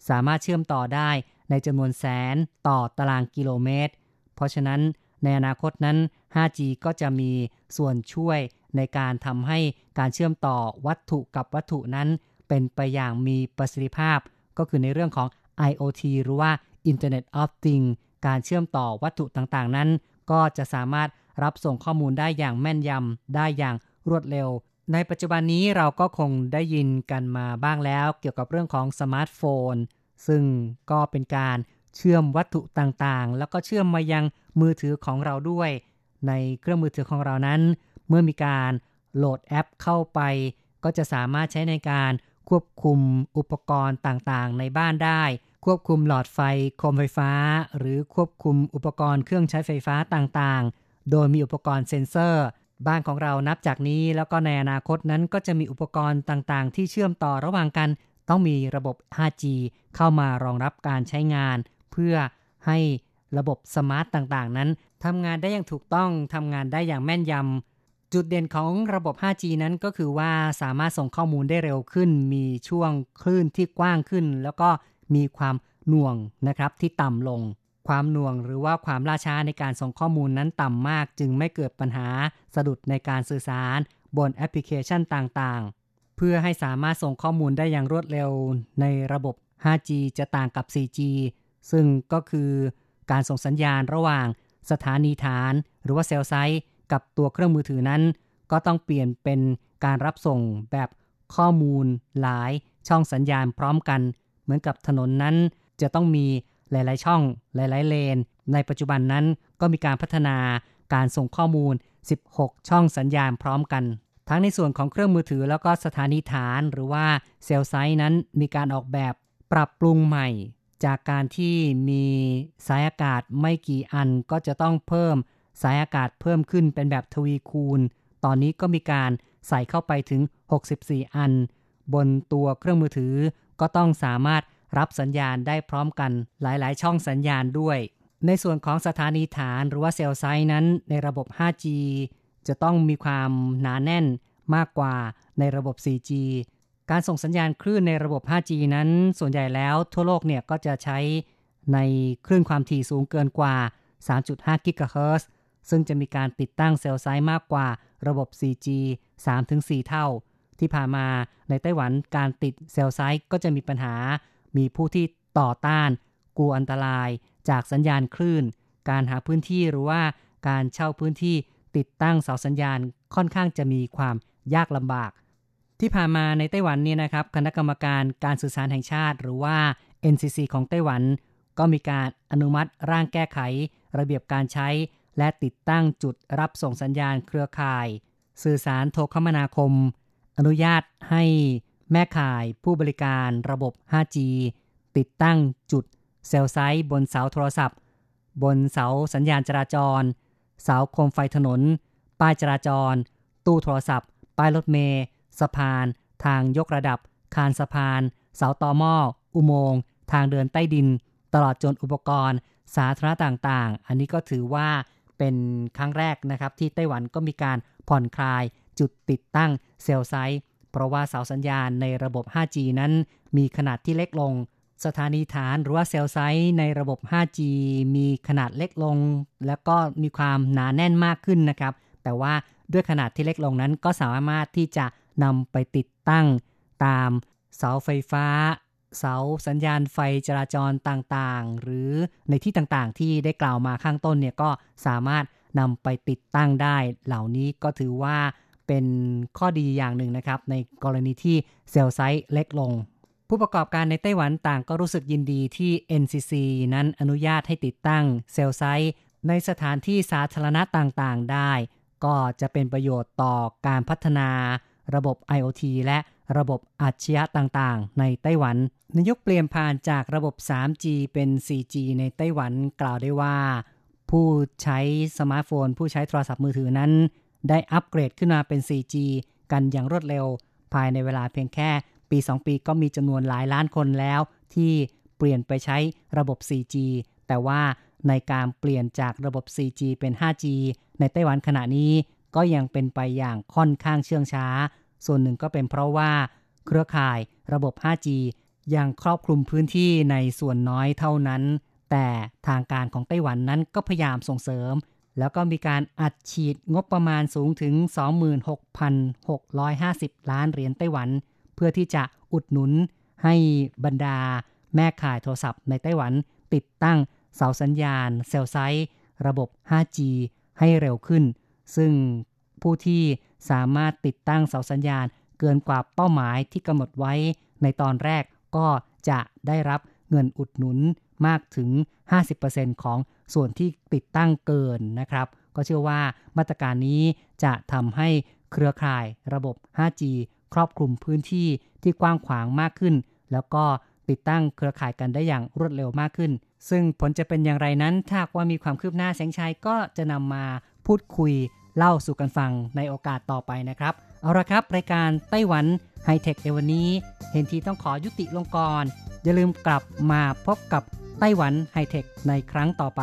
สามารถเชื่อมต่อได้ ในจำนวนแสนต่อตารางกิโลเมตร เพราะฉะนั้นในอนาคตนั้น 5G ก็จะมีส่วนช่วยในการทำให้การเชื่อมต่อวัตถุกับวัตถุนั้น เป็นไปอย่างมีประสิทธิภาพ ก็คือในเรื่องของ IoT หรือว่า Internet of Things การเชื่อมต่อวัตถุต่างๆนั้น ก็จะสามารถรับส่งข้อมูลได้อย่างแม่นยำได้อย่างรวดเร็ว ในปัจจุบันนี้เราก็คงได้ยินกันมาบ้างแล้ว เกี่ยวกับเรื่องของสมาร์ทโฟน ซึ่งก็เป็นการเชื่อมวัตถุต่างๆ แล้วก็เชื่อมมายังมือถือของเราด้วย ในเครื่องมือถือของเรานั้น เมื่อมีการโหลดแอปเข้าไป ก็จะสามารถใช้ในการควบคุมอุปกรณ์ต่างๆ ในบ้านได้ ควบคุมหลอดไฟโคมไฟฟ้า หรือควบคุมอุปกรณ์เครื่องใช้ไฟฟ้าต่างๆ โดยมีอุปกรณ์เซ็นเซอร์ บ้านของเรานับจากนี้แล้วก็ในอนาคตนั้นก็จะมีอุปกรณ์ต่างๆ ที่เชื่อมต่อระหว่างกัน ต้องมีระบบ 5G เข้ามารองรับการใช้งาน เพื่อให้ระบบสมาร์ตต่างๆ นั้นทำงานได้อย่างถูกต้องทำงานได้อย่างแม่นยำจุดเด่นของระบบ 5G นั้นก็คือว่าสามารถส่งข้อมูลได้เร็วขึ้น มีช่วงคลื่นที่กว้างขึ้น แล้วก็มีความหน่วงนะครับที่ต่ำลง ความหน่วงหรือว่าความล่าช้าในการส่งข้อมูลนั้นต่ำมาก จึงไม่เกิดปัญหาสะดุดในการสื่อสาร บนแอปพลิเคชันต่างๆ เพื่อให้สามารถส่งข้อมูลได้อย่างรวดเร็วในระบบ 5G จะต่างกับ 4G ซึ่งก็คือการส่งสัญญาณระหว่างสถานีฐาน หรือว่าเซลล์ไซต์กับตัวเครื่องมือถือนั้น ก็ต้องเปลี่ยนเป็นการรับส่งแบบข้อมูลหลายช่องสัญญาณพร้อมกัน เหมือนกับถนนนั้น จะต้องมีหลาย ๆ ช่อง หลาย ๆ เลน ในปัจจุบันนั้นก็มีการพัฒนาการส่งข้อมูล 16 ช่องสัญญาณพร้อมกัน ทั้งในส่วนของเครื่องมือถือแล้วก็สถานีฐานหรือว่าเซลล์ไซต์นั้นมีการออกแบบปรับปรุงใหม่ จากการที่มีสายอากาศไม่กี่อันก็จะต้องเพิ่มสายอากาศเพิ่มขึ้นเป็นแบบทวีคูณ ตอนนี้ก็มีการใส่เข้าไปถึง 64 อัน บนตัวเครื่องมือถือก็ต้องสามารถรับสัญญาณได้พร้อมกันหลาย ๆ ช่องสัญญาณด้วย ในส่วนของสถานีฐานหรือว่าเซลล์ไซต์นั้นในระบบ 5G จะต้องมีความหนาแน่นมากกว่าในระบบ 4G การส่งสัญญาณคลื่นในระบบ 5G นั้นส่วนใหญ่แล้วทั่วโลกเนี่ยก็จะใช้ในคลื่นความถี่สูงเกินกว่า 3.5 กิกะเฮิรตซ์ซึ่งจะมีการติดตั้งเซลล์ไซต์มากกว่าระบบ 4G 3-4 เท่า ที่ผ่านมาในไต้หวันการติดเซลล์ไซต์ก็จะมีปัญหา มีผู้ที่ต่อต้าน กลัวอันตรายจากสัญญาณคลื่น การหาพื้นที่หรือว่าการเช่าพื้นที่ ติดตั้งเสาสัญญาณค่อนข้างจะมีความยากลำบาก ที่ผ่านมาในไต้หวันเนี่ยนะครับ คณะกรรมการการสื่อสารแห่งชาติ หรือว่า NCC ของไต้หวัน ก็มีการอนุมัติร่างแก้ไข ระเบียบการใช้ และติดตั้งจุดรับส่งสัญญาณเครือข่าย สื่อสารโทรคมนาคม อนุญาตให้แม่ข่ายผู้บริการระบบ 5G ติดตั้งจุดเซลล์ไซต์บนเสาโทรศัพท์ บนเสาสัญญาณจราจร เสาโคมไฟถนน ป้ายจราจร ตู้โทรศัพท์ ป้ายรถเมล์สะพาน ทางยกระดับ คานสะพาน เสาต่อหม้อ อุโมงค์ ทางเดินใต้ดิน ตลอดจนอุปกรณ์ สาธารณะต่างๆ อันนี้ก็ถือว่าเป็นครั้งแรกนะครับ ที่ไต้หวันก็มีการผ่อนคลายจุดติดตั้งเซลล์ไซต์เพราะว่าเสาสัญญาณในระบบ 5G นั้นมีขนาดที่เล็กลง สถานีฐานหรือว่าเซลล์ไซต์ในระบบ 5G มีขนาดเล็กลง แล้วก็มีความหนาแน่นมากขึ้นนะครับ แต่ว่าด้วยขนาดที่เล็กลงนั้นก็สามารถที่จะนำไปติดตั้งตามเสาไฟฟ้า เสาสัญญาณไฟจราจรต่างๆ หรือในที่ต่างๆ ที่ได้กล่าวมาข้างต้นเนี่ยก็สามารถนำไปติดตั้งได้ เหล่านี้ก็ถือว่าเป็นข้อดีอย่างหนึ่งนะครับ ในกรณีที่เซลล์ไซต์เล็กลง ผู้ประกอบการในไต้หวันต่างก็รู้สึกยินดีที่ NCC นั้นอนุญาตให้ติดตั้งเซลล์ไซต์ในสถานที่สาธารณะต่างๆ ได้ ก็จะเป็นประโยชน์ต่อการพัฒนาระบบ IoT และระบบอัจฉริยะต่างๆ ในไต้หวันในยุคเปลี่ยนผ่านจากระบบ 3G เป็น 4G ในไต้หวันกล่าวได้ว่า ผู้ใช้สมาร์ทโฟน ผู้ใช้โทรศัพท์มือถือนั้น ได้อัปเกรดขึ้นมาเป็น 4G กันอย่างรวดเร็ว ภายในเวลาเพียงแค่ ปี 2 ปีก็มีจำนวนหลายล้านคนแล้ว ที่เปลี่ยนไปใช้ระบบ 4G แต่ว่าในการเปลี่ยนจากระบบ 4G เป็น 5G ในไต้หวันขณะนี้ก็ยังเป็นไปอย่างค่อนข้างเชื่องช้า ส่วนหนึ่งก็เป็นเพราะว่า เครือข่ายระบบ 5G ยังครอบคลุมพื้นที่ในส่วนน้อยเท่านั้น แต่ทางการของไต้หวันนั้นก็พยายามส่งเสริม แล้วก็มีการอัดฉีดงบประมาณสูงถึง 26,650 ล้านเหรียญไต้หวัน เพื่อที่จะอุดหนุนให้บรรดาแม่ข่ายโทรศัพท์ในไต้หวันติดตั้งเสาสัญญาณเซลไซต์ระบบ 5G ให้เร็วขึ้น ซึ่งผู้ที่สามารถติดตั้งเสาสัญญาณเกินกว่าเป้าหมายที่กำหนดไว้ในตอนแรกก็จะได้รับเงินอุดหนุนมากถึง 50%ของส่วนที่ติดตั้งเกินนะครับ ก็เชื่อว่ามาตรการนี้จะทำให้เครือข่ายระบบ 5G ครอบคลุมพื้นที่ที่กว้างขวางมากขึ้น แล้วก็ติดตั้งเครือข่ายกันได้อย่างรวดเร็วมากขึ้น ซึ่งผลจะเป็นอย่างไรนั้นถ้าว่ามีความคืบหน้าแสงชัยก็จะนำมาพูดคุยเล่าสู่กันฟังในโอกาสต่อไปนะครับ เอาละครับ รายการไต้หวันไฮเทคในวันนี้ เห็นทีต้องขอยุติลงก่อน อย่าลืมกลับมาพบกับไต้หวันไฮเทคในครั้งต่อไป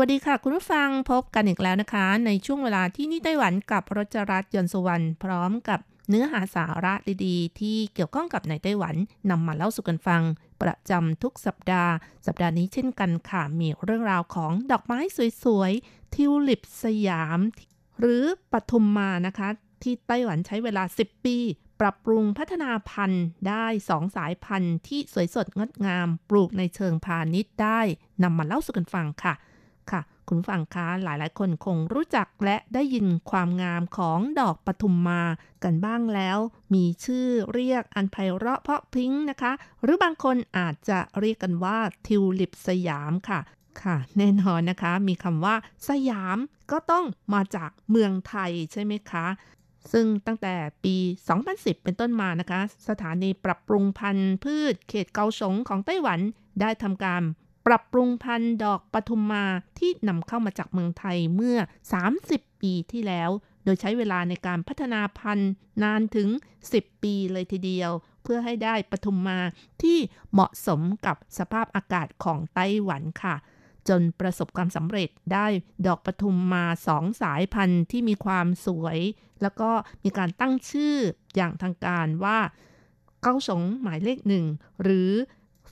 วัสดีค่ะคุณผู้ฟังพบกันอีกแล้วนะคะ ในช่วงเวลาที่นี่ไต้หวันกับรจรัสยนสวรรณพร้อมกับเนื้อหาสาระดีๆ ที่เกี่ยวข้องกับในไต้หวันนำมาเล่าสู่กันฟัง ประจำทุกสัปดาห์ สัปดาห์นี้เช่นกันค่ะ มีเรื่องราวของดอกไม้สวยๆ ทิวลิปสยาม หรือปทุมมานะคะ ที่ไต้หวันใช้เวลา 10 ปี ปรับปรุงพัฒนาพันธุ์ได้สองสายพันธุ์ที่สวยสดงดงาม ปลูกในเชิงพาณิชย์ได้นำมาเล่าสู่กันฟังค่ะ คุณฟังคะหลายๆ คนคงรู้จักและได้ยินความงามของดอกปทุมมากันบ้างแล้ว มีชื่อเรียกอันไพเราะเพราะพริ้งนะคะ หรือบางคนอาจจะเรียกกันว่าทิวลิปสยามค่ะค่ะแน่นอนนะคะมีคำว่าสยามก็ต้องมาจากเมืองไทยใช่ไหมคะ ซึ่งตั้งแต่ปี 2010 เป็นต้นมานะคะ สถานีปรับปรุงพันธุ์พืชเขตเกาสงของไต้หวันได้ทำการ ปรับปรุงพันธุ์ดอกปทุมมาที่นำเข้ามาจากเมืองไทยเมื่อ 30 ปีที่แล้ว โดยใช้เวลาในการพัฒนาพันธุ์นานถึง 10 ปีเลยทีเดียว เพื่อให้ได้ปทุมมาที่เหมาะสมกับสภาพอากาศของไต้หวันค่ะ จนประสบความสำเร็จได้ดอกปทุมมาสองสายพันธุ์ที่มีความสวย แล้วก็มีการตั้งชื่ออย่างทางการว่าเก้าสงหมายเลขหนึ่งหรือ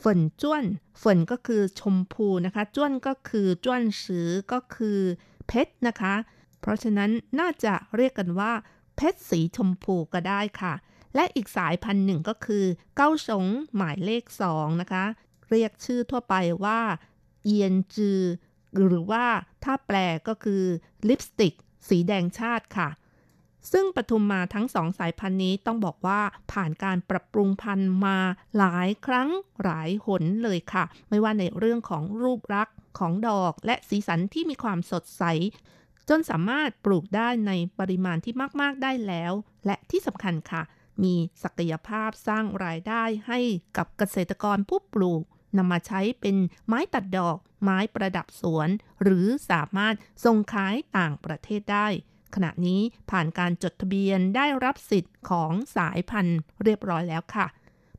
ฝนจ้วนฝนก็คือชมพูนะคะจ้วนก็คือจ้วนสือก็คือเพชรนะคะ เพราะฉะนั้นน่าจะเรียกกันว่า เพชรสีชมพูก็ได้ค่ะ และอีกสายพันธุ์หนึ่งก็คือ เก้าสงหมายเลขสองนะคะ เรียกชื่อทั่วไปว่า เอียนจือ หรือว่าถ้าแปลก็คือลิปสติก สีแดงชาติค่ะ ซึ่งปทุมมาทั้งสองสายพันธุ์นี้ต้องบอกว่าผ่านการปรับปรุงพันธุ์มาหลายครั้งหลายหนเลยค่ะ ไม่ว่าในเรื่องของรูปลักษณ์ของดอกและสีสันที่มีความสดใส จนสามารถปลูกได้ในปริมาณที่มากๆได้แล้ว และที่สำคัญค่ะ มีศักยภาพสร้างรายได้ให้กับเกษตรกรผู้ปลูกนำมาใช้เป็นไม้ตัดดอก ไม้ประดับสวน หรือสามารถส่งขายต่างประเทศได้ ขณะนี้ผ่านการจดทะเบียนได้รับสิทธิ์ของสายพันธุ์เรียบร้อยแล้วค่ะ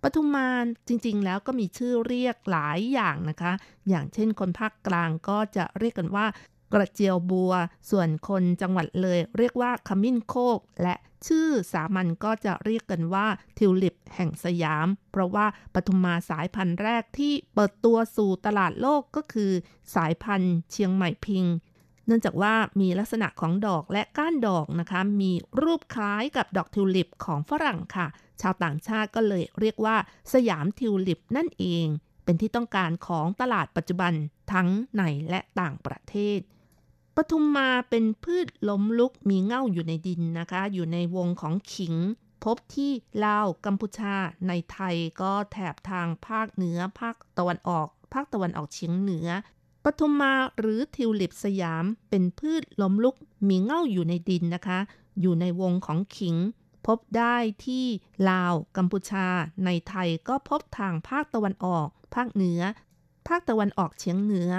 ปทุมมานจริงๆ แล้วก็มีชื่อเรียกหลายอย่างนะคะ อย่างเช่นคนภาคกลางก็จะเรียกกันว่ากระเจียวบัว ส่วนคนจังหวัดเลยเรียกว่าขมิ้นโคก และชื่อสามัญก็จะเรียกกันว่าทิวลิปแห่งสยาม เพราะว่าปทุมมาสายพันธุ์แรกที่เปิดตัวสู่ตลาดโลกก็คือ สายพันธุ์เชียงใหม่พิง เนื่องจากว่ามีลักษณะของดอกและก้านดอกนะคะ มีรูปคล้ายกับดอกทิวลิปของฝรั่งค่ะ ชาวต่างชาติก็เลยเรียกว่าสยามทิวลิปนั่นเอง เป็นที่ต้องการของตลาดปัจจุบันทั้งในและต่างประเทศปทุมมาเป็นพืชล้มลุกมีเง่าอยู่ในดินนะคะ อยู่ในวงของขิง พบที่ลาวกัมพูชา ในไทยก็แถบทางภาคเหนือภาคตะวันออก ภาคตะวันออกเฉียงเหนือ ปทุมมาหรือทิวลิปสยามเป็นพืชล้มลุกมีเง่าอยู่ในดินนะคะ อยู่ในวงของขิง พบได้ที่ลาว กัมพูชา ในไทยก็พบทางภาคตะวันออก ภาคเหนือ ภาคตะวันออกเฉียงเหนือ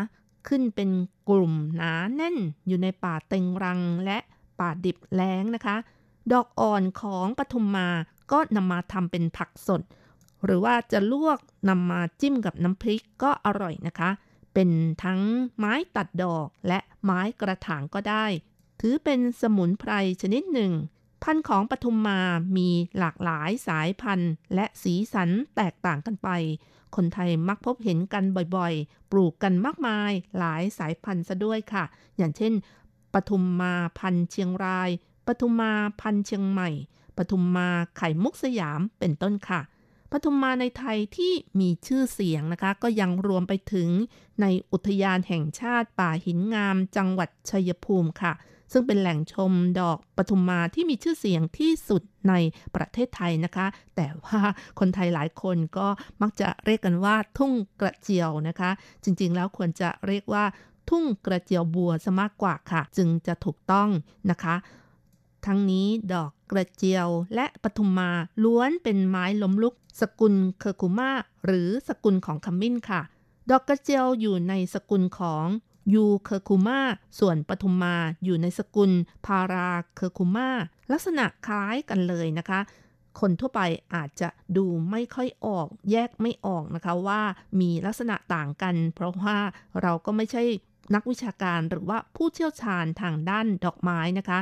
ขึ้นเป็นกลุ่มหนาแน่นอยู่ในป่าเต็งรังและป่าดิบแล้งนะคะ ดอกอ่อนของปทุมมาก็นำมาทำเป็นผักสด หรือว่าจะลวกนำมาจิ้มกับน้ำพริกก็อร่อยนะคะ เป็นทั้งไม้ตัดดอกและไม้กระถางก็ได้ ถือเป็นสมุนไพรชนิดหนึ่ง พันธุ์ของปทุมมามีหลากหลายสายพันธุ์ และสีสันแตกต่างกันไป คนไทยมักพบเห็นกันบ่อยๆ ปลูกกันมากมาย หลายสายพันธุ์ซะด้วยค่ะ อย่างเช่นปทุมมาพันธุ์เชียงรายปทุมมาพันธุ์เชียงใหม่ปทุมมาไข่มุกสยามเป็นต้นค่ะ ปปทุมมาในไทยที่มีชื่อเสียงนะคะ ก็ยังรวมไปถึงในอุทยานแห่งชาติป่าหินงามจังหวัดชัยภูมิค่ะ ซึ่งเป็นแหล่งชมดอกปทุมมาที่มีชื่อเสียงที่สุดในประเทศไทยนะคะ แต่ว่าคนไทยหลายคนก็มักจะเรียกกันว่าทุ่งกระเจียวนะคะ จริงๆแล้วควรจะเรียกว่าทุ่งกระเจียวบัวซะมากกว่าค่ะ จึงจะถูกต้องนะคะ ทั้งนี้ดอกกระเจียวและปทุมมาล้วนเป็นไม้ล้มลุก สกุล Curcuma หรือสกุลของขมิ้นค่ะ ดอกกระเจียวอยู่ในสกุลของ Eucurcuma ส่วนปทุมมาอยู่ในสกุล Paracurcuma ลักษณะคล้ายกันเลยนะคะ คนทั่วไปอาจจะดูไม่ค่อยออกแยกไม่ออกนะคะว่ามีลักษณะต่างกัน เพราะว่าเราก็ไม่ใช่นักวิชาการหรือว่าผู้เชี่ยวชาญทางด้านดอกไม้นะคะ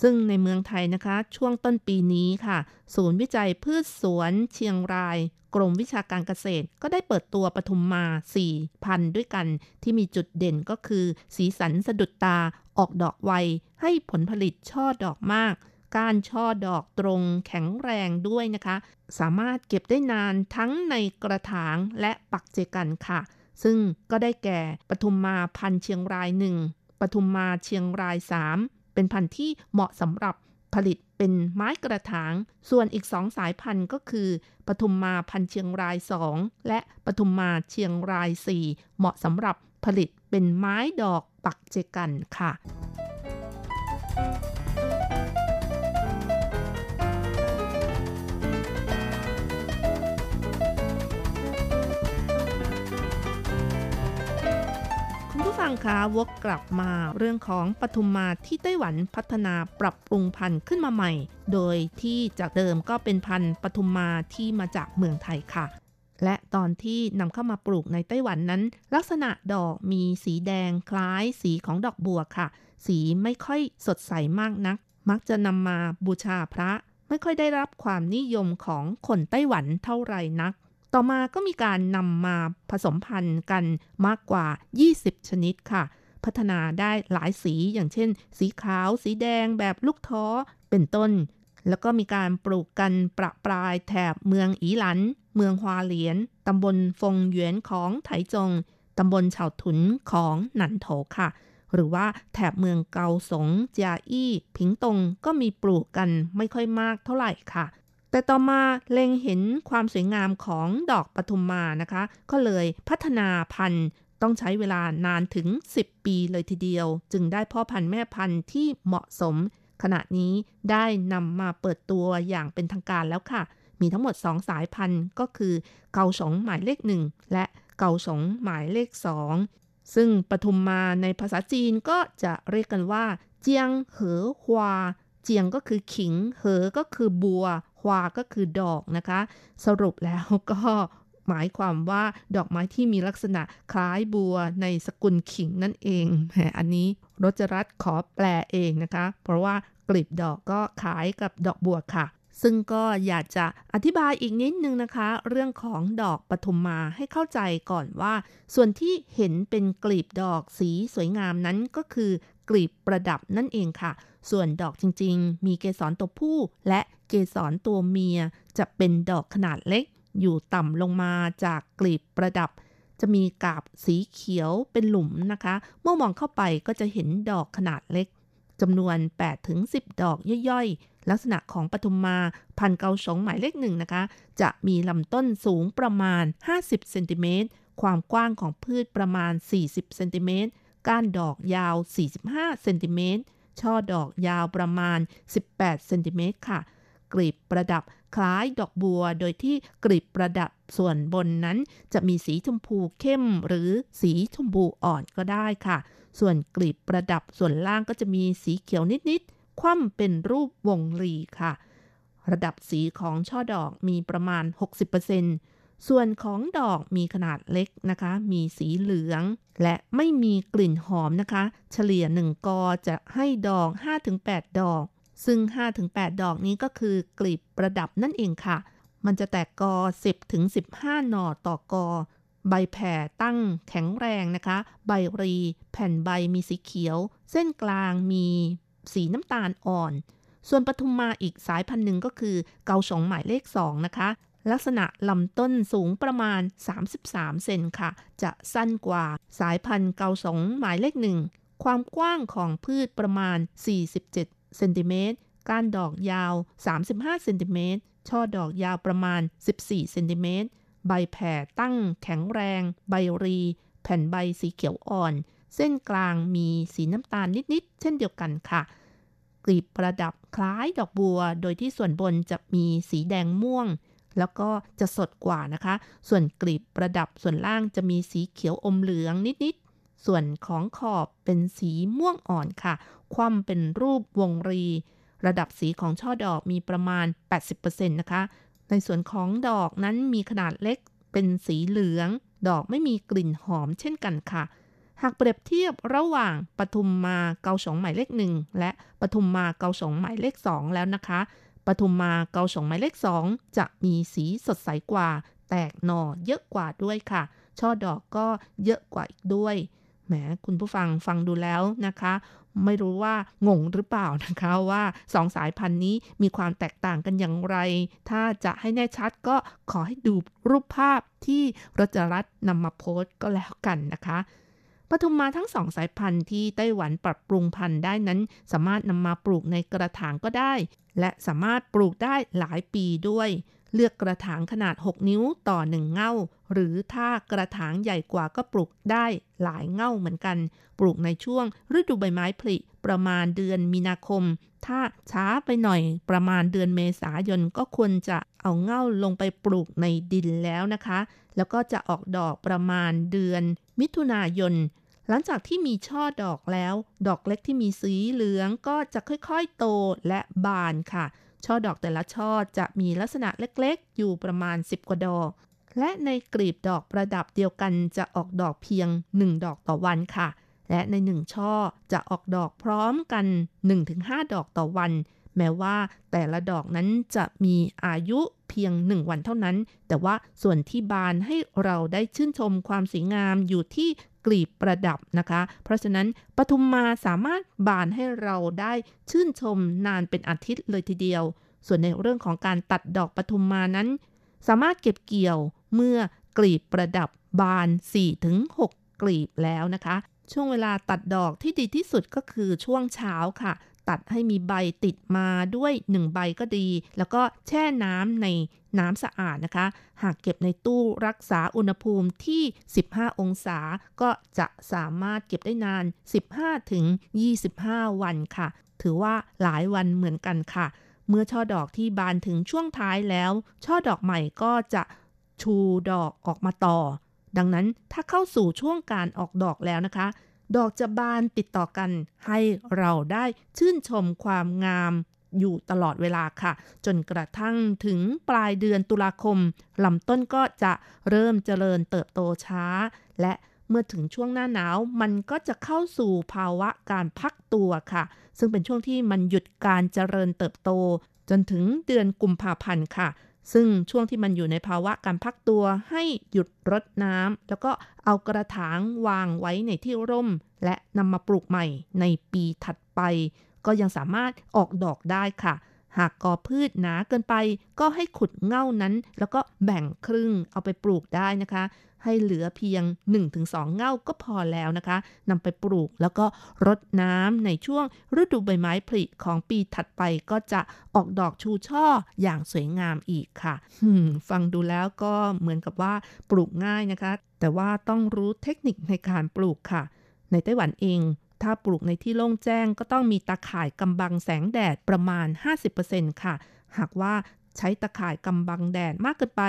ซึ่งในเมืองไทยนะคะ ช่วงต้นปีนี้ค่ะ ศูนย์วิจัยพืชสวนเชียงราย กรมวิชาการเกษตร ก็ได้เปิดตัวปทุมมา 4 พันธุ์ด้วยกัน ที่มีจุดเด่นก็คือ สีสันสะดุดตาออกดอกไว ให้ผลผลิตช่อดอกมากการช่อดอกตรงแข็งแรงด้วยนะคะ สามารถเก็บได้นานทั้งในกระถางและปักเจกันค่ะ ซึ่งก็ได้แก่ปทุมมาพันธ์เชียงรายหนึ่งปทุมมาเชียงราย 3 เป็นพันธุ์ที่เหมาะสำหรับผลิตเป็นไม้กระถาง ส่วนอีกสองสายพันธุ์ก็คือ ปทุมมาพันธุ์เชียงราย 2 และปทุมมาเชียงราย 4 เหมาะสำหรับผลิตเป็นไม้ดอกปักเจกันค่ะ งคะวกกลับมาเรื่องของปทุมมาที่ไต้หวันพัฒนาปรับปรุงพันธุ์ขึ้นมาใหม่ โดยที่จากเดิมก็เป็นพันธุ์ปทุมมาที่มาจากเมืองไทยค่ะ และตอนที่นำเข้ามาปลูกในไต้หวันนั้น ลักษณะดอกมีสีแดงคล้ายสีของดอกบัวค่ะ สีไม่ค่อยสดใสมากนัก มักจะนำมาบูชาพระ ไม่ค่อยได้รับความนิยมของคนไต้หวันเท่าไหร่นัก ต่อมาก็มีการนำมาผสมพันธุ์กันมากกว่า 20 ชนิดค่ะ พัฒนาได้หลายสีอย่างเช่น สีขาว สีแดงแบบลูกท้อเป็นต้น แล้วก็มีการปลูกกันประปรายแถบเมืองอีหลัน เมืองฮวาเหลียนตำบลฟงหยวนของไถจงตำบลเฉาถุนของหนันโถค่ะ หรือว่าแถบเมืองเกาสงจาอี้ ผิงตงก็มีปลูกกันไม่ค่อยมากเท่าไหร่ค่ะ แต่ต่อมาเล็งเห็นความสวยงามของดอกปทุมมานะคะ ก็เลยพัฒนาพันธุ์ต้องใช้เวลานานถึง 10 ปีเลยทีเดียว จึงได้พ่อพันธุ์แม่พันธุ์ที่เหมาะสม ขณะนี้ได้นำมาเปิดตัวอย่างเป็นทางการแล้วค่ะ มีทั้งหมด 2 สายพันธุ์ก็คือเกาสงหมายเลข 1 และเกาสงหมายเลข 2 ซึ่งปทุมมาในภาษาจีนก็จะเรียกกันว่า เจียงเหอฮวา เจียงก็คือขิง เหอก็คือบัว ฮวาก็คือดอกนะคะ สรุปแล้วก็หมายความว่าดอกไม้ที่มีลักษณะคล้ายบัวในสกุลขิงนั่นเองแหมอันนี้รจรัตขอแปลเองนะคะ เพราะว่ากลีบดอกก็ขายกับดอกบัวค่ะ ซึ่งก็อยากจะอธิบายอีกนิดนึงนะคะ เรื่องของดอกปทุมมาให้เข้าใจก่อนว่า ส่วนที่เห็นเป็นกลีบดอกสีสวยงามนั้นก็คือ กลีบประดับนั่นเองค่ะ ส่วนดอกจริงๆ มีเกสรตัวผู้และเกสรตัวเมีย จะเป็นดอกขนาดเล็ก อยู่ต่ำลงมาจากกลีบประดับ จะมีกาบสีเขียวเป็นหลุมนะคะ เมื่อมองเข้าไปก็จะเห็นดอกขนาดเล็กจำนวน 8-10 ดอกย่อยๆ ลักษณะของปทุมมาพันเกาสงหมายเลขหนึ่งนะคะ จะมีลำต้นสูงประมาณ 50 เซนติเมตร ความกว้างของพืชประมาณ 40 เซนติเมตร ก้านดอกยาว 45 เซนติเมตร ช่อดอกยาวประมาณ 18 เซนติเมตรค่ะ กลีบประดับคล้ายดอกบัว โดยที่กลีบประดับส่วนบนนั้น จะมีสีชมพูเข้มหรือสีชมพูอ่อนก็ได้ค่ะ ส่วนกลีบประดับส่วนล่างก็จะมีสีเขียวนิดๆ คว่ำเป็นรูปวงรีค่ะ ระดับสีของช่อดอกมีประมาณ 60% ส่วนของดอกมีขนาดเล็กนะคะ มีสีเหลือง และไม่มีกลิ่นหอมนะคะ เฉลี่ย 1 กอจะให้ดอก 5-8 ดอก ซึ่ง 5-8 ดอกนี้ก็คือกลีบประดับนั่นเองค่ะ มันจะแตกกอ 10-15 หน่อต่อกอ ใบแผ่ตั้งแข็งแรงนะคะ ใบรี แผ่นใบมีสีเขียว เส้นกลางมีสีน้ำตาลอ่อน ส่วนปทุมมาอีกสายพันธุ์หนึ่งก็คือเกาสงหมายเลข2นะคะ ลักษณะลำต้นสูงประมาณ 33 เซนค่ะ จะสั้นกว่าสายพันธุ์เกาสงหมายเลขหนึ่ง ความกว้างของพืชประมาณ 47 เซนติเมตร ก้านดอกยาว 35 เซนติเมตร ช่อดอกยาวประมาณ 14 เซนติเมตร ใบแผ่ตั้งแข็งแรง ใบรี แผ่นใบสีเขียวอ่อน เส้นกลางมีสีน้ำตาลนิด ๆ เช่นเดียวกันค่ะกลีบประดับคล้ายดอกบัว โดยที่ส่วนบนจะมีสีแดงม่วง แล้วก็จะสดกว่านะคะ ส่วนกลีบประดับส่วนล่างจะมีสีเขียวอมเหลืองนิด ๆ ส่วนของขอบเป็นสีม่วงอ่อนค่ะ คว่ำเป็นรูปวงรี ระดับสีของช่อดอกมีประมาณ 80%นะคะ ในส่วนของดอกนั้นมีขนาดเล็กเป็นสีเหลือง ดอกไม่มีกลิ่นหอมเช่นกันค่ะหากเปรียบเทียบระหว่างปทุมมาเกาสงหมายเลขหนึ่งและปทุมมาเกาสงหมายเลขสองแล้วนะคะ ปทุมมาเกาสงหมายเลขสองจะมีสีสดใสกว่า แตกหน่อเยอะกว่าด้วยค่ะ ช่อดอกก็เยอะกว่าอีกด้วย แหมคุณผู้ฟังฟังดูแล้วนะคะ ไม่รู้ว่างงหรือเปล่านะคะว่าสองสายพันธุ์นี้มีความแตกต่างกันอย่างไร ถ้าจะให้แน่ชัดก็ขอให้ดูรูปภาพที่รจรัตน์นำมาโพสต์ก็แล้วกันนะคะ ปทุมมาทั้งสองสายพันธุ์ที่ไต้หวันปรับปรุงพันธุ์ได้นั้น สามารถนำมาปลูกในกระถางก็ได้ และสามารถปลูกได้หลายปีด้วย เลือกกระถางขนาด 6 นิ้วต่อ 1 เง่า หรือถ้ากระถางใหญ่กว่าก็ปลูกได้หลายเง่าเหมือนกัน ปลูกในช่วงฤดูใบไม้ผลิประมาณเดือนมีนาคม ถ้าช้าไปหน่อยประมาณเดือนเมษายนก็ควรจะเอาเง่าลงไปปลูกในดินแล้วนะคะ แล้วก็จะออกดอกประมาณเดือนมิถุนายน หลังจากที่มีช่อดอกแล้ว ดอกเล็กที่มีสีเหลืองก็จะค่อยๆโตและบานค่ะ ช่อดอกแต่ละช่อจะมีลักษณะเล็กๆ อยู่ประมาณ 10 กว่าดอก และในกลีบดอกประดับเดียวกันจะออกดอกเพียง 1 ดอกต่อวันค่ะ และใน 1 ช่อจะออกดอกพร้อมกัน 1-5 ดอกต่อวัน แม้ว่าแต่ละดอกนั้นจะมีอายุเพียง 1 วันเท่านั้น แต่ว่าส่วนที่บานให้เราได้ชื่นชมความสวยงามอยู่ที่กลีบประดับนะคะ เพราะฉะนั้นปทุมมาสามารถบานให้เราได้ชื่นชมนานเป็นอาทิตย์เลยทีเดียว ส่วนในเรื่องของการตัดดอกปทุมมานั้น สามารถเก็บเกี่ยวเมื่อกลีบประดับบาน 4-6 กลีบแล้วนะคะ ช่วงเวลาตัดดอกที่ดีที่สุดก็คือช่วงเช้าค่ะ ตัดให้มีใบติดมาด้วย 1 ใบก็ดี แล้วก็แช่น้ำในน้ำสะอาดนะคะ หากเก็บในตู้รักษาอุณหภูมิที่ 15 องศา ก็จะสามารถเก็บได้นาน 15 ถึง 25 วันค่ะ ถือว่าหลายวันเหมือนกันค่ะ เมื่อช่อดอกที่บานถึงช่วงท้ายแล้ว ช่อดอกใหม่ก็จะชูดอกออกมาต่อ ดังนั้นถ้าเข้าสู่ช่วงการออกดอกแล้วนะคะ ดอกจะบานติดต่อกัน ให้เราได้ชื่นชมความงามอยู่ตลอดเวลาค่ะ จนกระทั่งถึงปลายเดือนตุลาคมลำต้นก็จะเริ่มเจริญเติบโตช้า และเมื่อถึงช่วงหน้าหนาว มันก็จะเข้าสู่ภาวะการพักตัวค่ะ ซึ่งเป็นช่วงที่มันหยุดการเจริญเติบโต จนถึงเดือนกุมภาพันธ์ค่ะ ซึ่งช่วงที่มันอยู่ในภาวะการพักตัวให้หยุดรดน้ำแล้วก็เอากระถางวางไว้ในที่ร่ม และนำมาปลูกใหม่ในปีถัดไป ก็ยังสามารถออกดอกได้ค่ะ หากกอพืชหนาเกินไป ก็ให้ขุดเง่านั้น แล้วก็แบ่งครึ่งเอาไปปลูกได้นะคะ ให้เหลือเพียง 1-2 เง่าก็พอแล้วนะคะนำไปปลูกแล้วก็รดน้ำในช่วงฤดูใบไม้ผลิของปีถัดไปก็จะออกดอกชูช่ออย่างสวยงามอีกค่ะฟังดูแล้วก็เหมือนกับว่าปลูกง่ายนะคะ แต่ว่าต้องรู้เทคนิคในการปลูกค่ะ ในไต้หวันเอง ถ้าปลูกในที่โล่งแจ้งก็ต้องมีตาข่ายกำบังแสงแดดประมาณ 50%ค่ะ หากว่าใช้ตะข่ายกำบังแดดมากเกินไป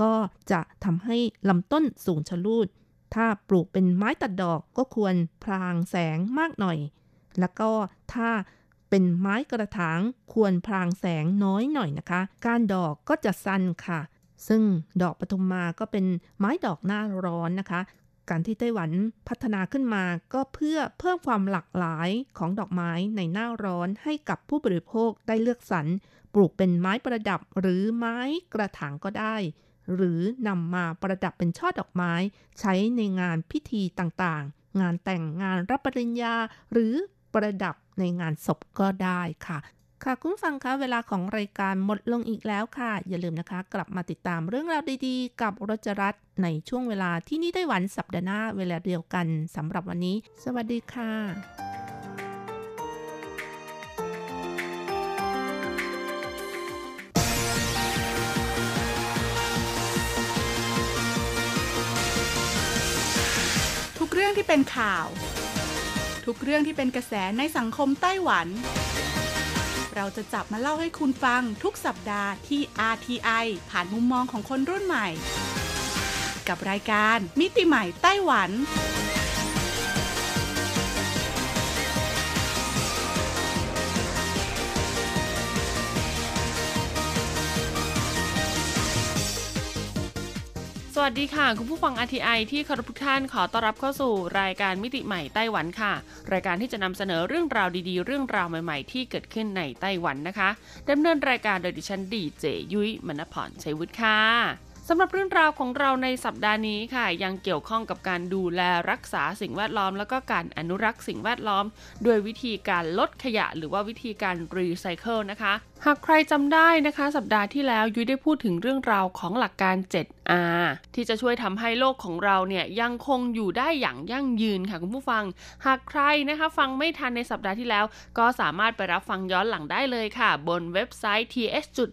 ก็จะทำให้ลำต้นสูงชะลูด ถ้าปลูกเป็นไม้ตัดดอกก็ควรพรางแสงมากหน่อย แล้วก็ถ้าเป็นไม้กระถางควรพรางแสงน้อยหน่อยนะคะ การดอกก็จะสั้นค่ะ ซึ่งดอกปทุมมาก็เป็นไม้ดอกหน้าร้อนนะคะ การที่ไต้หวันพัฒนาขึ้นมาก็เพื่อเพิ่มความหลากหลายของดอกไม้ในหน้าร้อนให้กับผู้บริโภคได้เลือกสรรปลูกเป็นไม้ประดับหรือไม้กระถางก็ได้ หรือนำมาประดับเป็นช่อดอกไม้ ใช้ในงานพิธีต่างๆ งานแต่งงานรับปริญญา หรือประดับในงานศพก็ได้ค่ะ ค่ะคุณฟังคะเวลาของรายการหมดลงอีกแล้วค่ะ อย่าลืมนะคะ กลับมาติดตามเรื่องราวดีๆ กับรจรัสในช่วงเวลาที่นี่ไต้หวันสัปดาห์หน้าเวลาเดียวกันสำหรับวันนี้ สวัสดีค่ะทุกเรื่องที่เป็นข่าว ทุกเรื่องที่เป็นกระแสในสังคมไต้หวัน เราจะจับมาเล่าให้คุณฟังทุกสัปดาห์ที่ RTI ผ่านมุมมองของคนรุ่นใหม่ กับรายการมิติใหม่ไต้หวัน วัสดีค่ะ คุณผู้ฟัง RTI ที่คารพทุกท่านขอต้อนรับเข้าสู่รายการมิติใหม่ไต้หวันค่ะ รายการที่จะนำเสนอเรื่องราวดีๆ เรื่องราวใหม่ๆ ที่เกิดขึ้นในไต้หวันนะคะดำเนินรายการโดยดิฉันดีเจยุ้ยมณพรชัยวุฒิค่ะสำหรับเรื่องราวของเราในสัปดาห์นี้ค่ะ ยังเกี่ยวข้องกับการดูแลรักษาสิ่งแวดล้อม แล้วก็การอนุรักษ์สิ่งแวดล้อม ด้วยวิธีการลดขยะ หรือว่าวิธีการรีไซเคิลนะคะหากใครจำได้นะคะ สัปดาห์ที่แล้วยุ้ยได้พูดถึงเรื่องราวของหลักการ 7R ที่จะช่วยทำให้โลกของเราเนี่ยยังคงอยู่ได้อย่างยั่งยืนค่ะคุณผู้ฟัง หากใครนะคะฟังไม่ทันในสัปดาห์ที่แล้ว ก็สามารถไปรับฟังย้อนหลังได้เลยค่ะ บนเว็บไซต์ th.rti.org.tw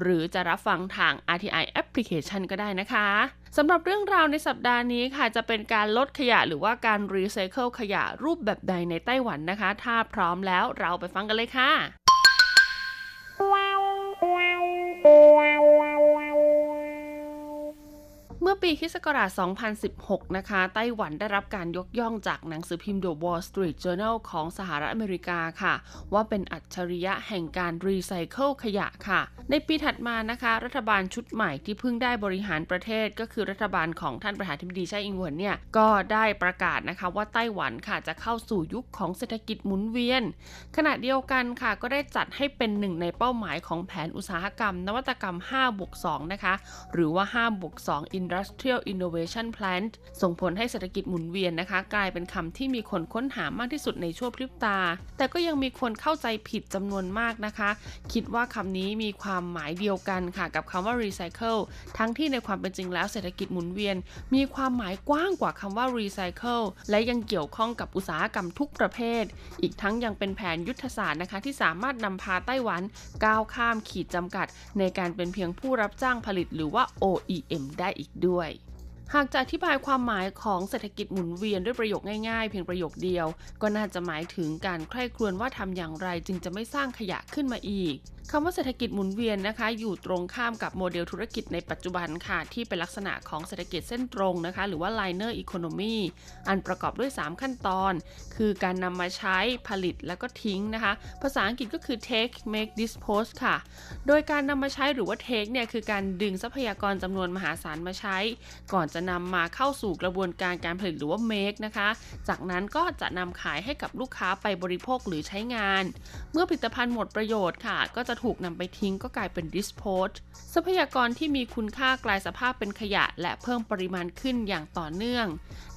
หรือจะรับฟังทาง RTI Application ก็ได้นะคะ สำหรับเรื่องราวในสัปดาห์นี้ค่ะจะเป็นการลดขยะหรือว่าการรีไซเคิลขยะรูปแบบใดในไต้หวันนะคะ ถ้าพร้อมแล้วเราไปฟังกันเลยค่ะ เมื่อปีคศ2016 นะคะ ไต้หวันได้รับการยกย่องจากหนังสือพิมพ์ The Wall Street Journal ของสหรัฐอเมริกาค่ะ ว่าเป็นอัจฉริยะแห่งการรีไซเคิลขยะค่ะ ในปีถัดมานะคะ รัฐบาลชุดใหม่ที่เพิ่งได้บริหารประเทศก็คือรัฐบาลของท่านประธานธิบดีไช่อิงเหวินเนี่ย ก็ได้ประกาศนะคะว่าไต้หวันค่ะจะเข้าสู่ยุคของเศรษฐกิจหมุนเวียน ขณะเดียวกันค่ะก็ได้จัดให้เป็นหนึ่งในเป้าหมายของแผนอุตสาหกรรม นวัตกรรม5บวก2นะคะหรือว่า5บวก2 Industrial Innovation Plan ส่งผลให้เศรษฐกิจหมุนเวียนนะคะ กลายเป็นคำที่มีคนค้นหามากที่สุดในชั่วพริบตา แต่ก็ยังมีคนเข้าใจผิดจำนวนมากนะคะ คิดว่าคำนี้มีความหมายเดียวกันค่ะกับคำว่า recycle ทั้งที่ในความเป็นจริงแล้วเศรษฐกิจหมุนเวียน มีความหมายกว้างกว่าคำว่า recycle และยังเกี่ยวข้องกับอุตสาหกรรมทุกประเภท อีกทั้งยังเป็นแผนยุทธศาสตร์นะคะ ที่สามารถนำพาไต้หวันก้าวข้ามขีดจำกัด ในการเป็นเพียงผู้รับจ้างผลิตหรือว่า OEM ได้อีกด้วย หากจะอธิบายความหมายของเศรษฐกิจหมุนเวียนด้วยประโยคง่ายๆ เพียงประโยคเดียว ก็น่าจะหมายถึงการใคร่ครวญว่าทำอย่างไรจึงจะไม่สร้างขยะขึ้นมาอีกคำว่าเศรษฐกิจหมุนเวียนนะคะ อยู่ตรงข้ามกับโมเดลธุรกิจในปัจจุบันค่ะ ที่เป็นลักษณะของเศรษฐกิจเส้นตรงนะคะ หรือว่า liner economy อันประกอบด้วย 3 ขั้นตอน คือการนำมาใช้ผลิตแล้วก็ทิ้งนะคะ ภาษาอังกฤษก็คือ take make dispose ค่ะ โดยการนำมาใช้หรือว่า take เนี่ยคือการดึงทรัพยากรจำนวนมหาศาลมาใช้ ก่อนจะนำมาเข้าสู่กระบวนการการผลิตหรือว่า make นะคะ จากนั้นก็จะนำขายให้กับลูกค้าไปบริโภคหรือใช้งาน เมื่อผลิตภัณฑ์หมดประโยชน์ค่ะ ก็จะถูกนำไปทิ้งก็กลายเป็น dispose ทรัพยากรที่มีคุณค่ากลายสภาพเป็นขยะ และเพิ่มปริมาณขึ้นอย่างต่อเนื่อง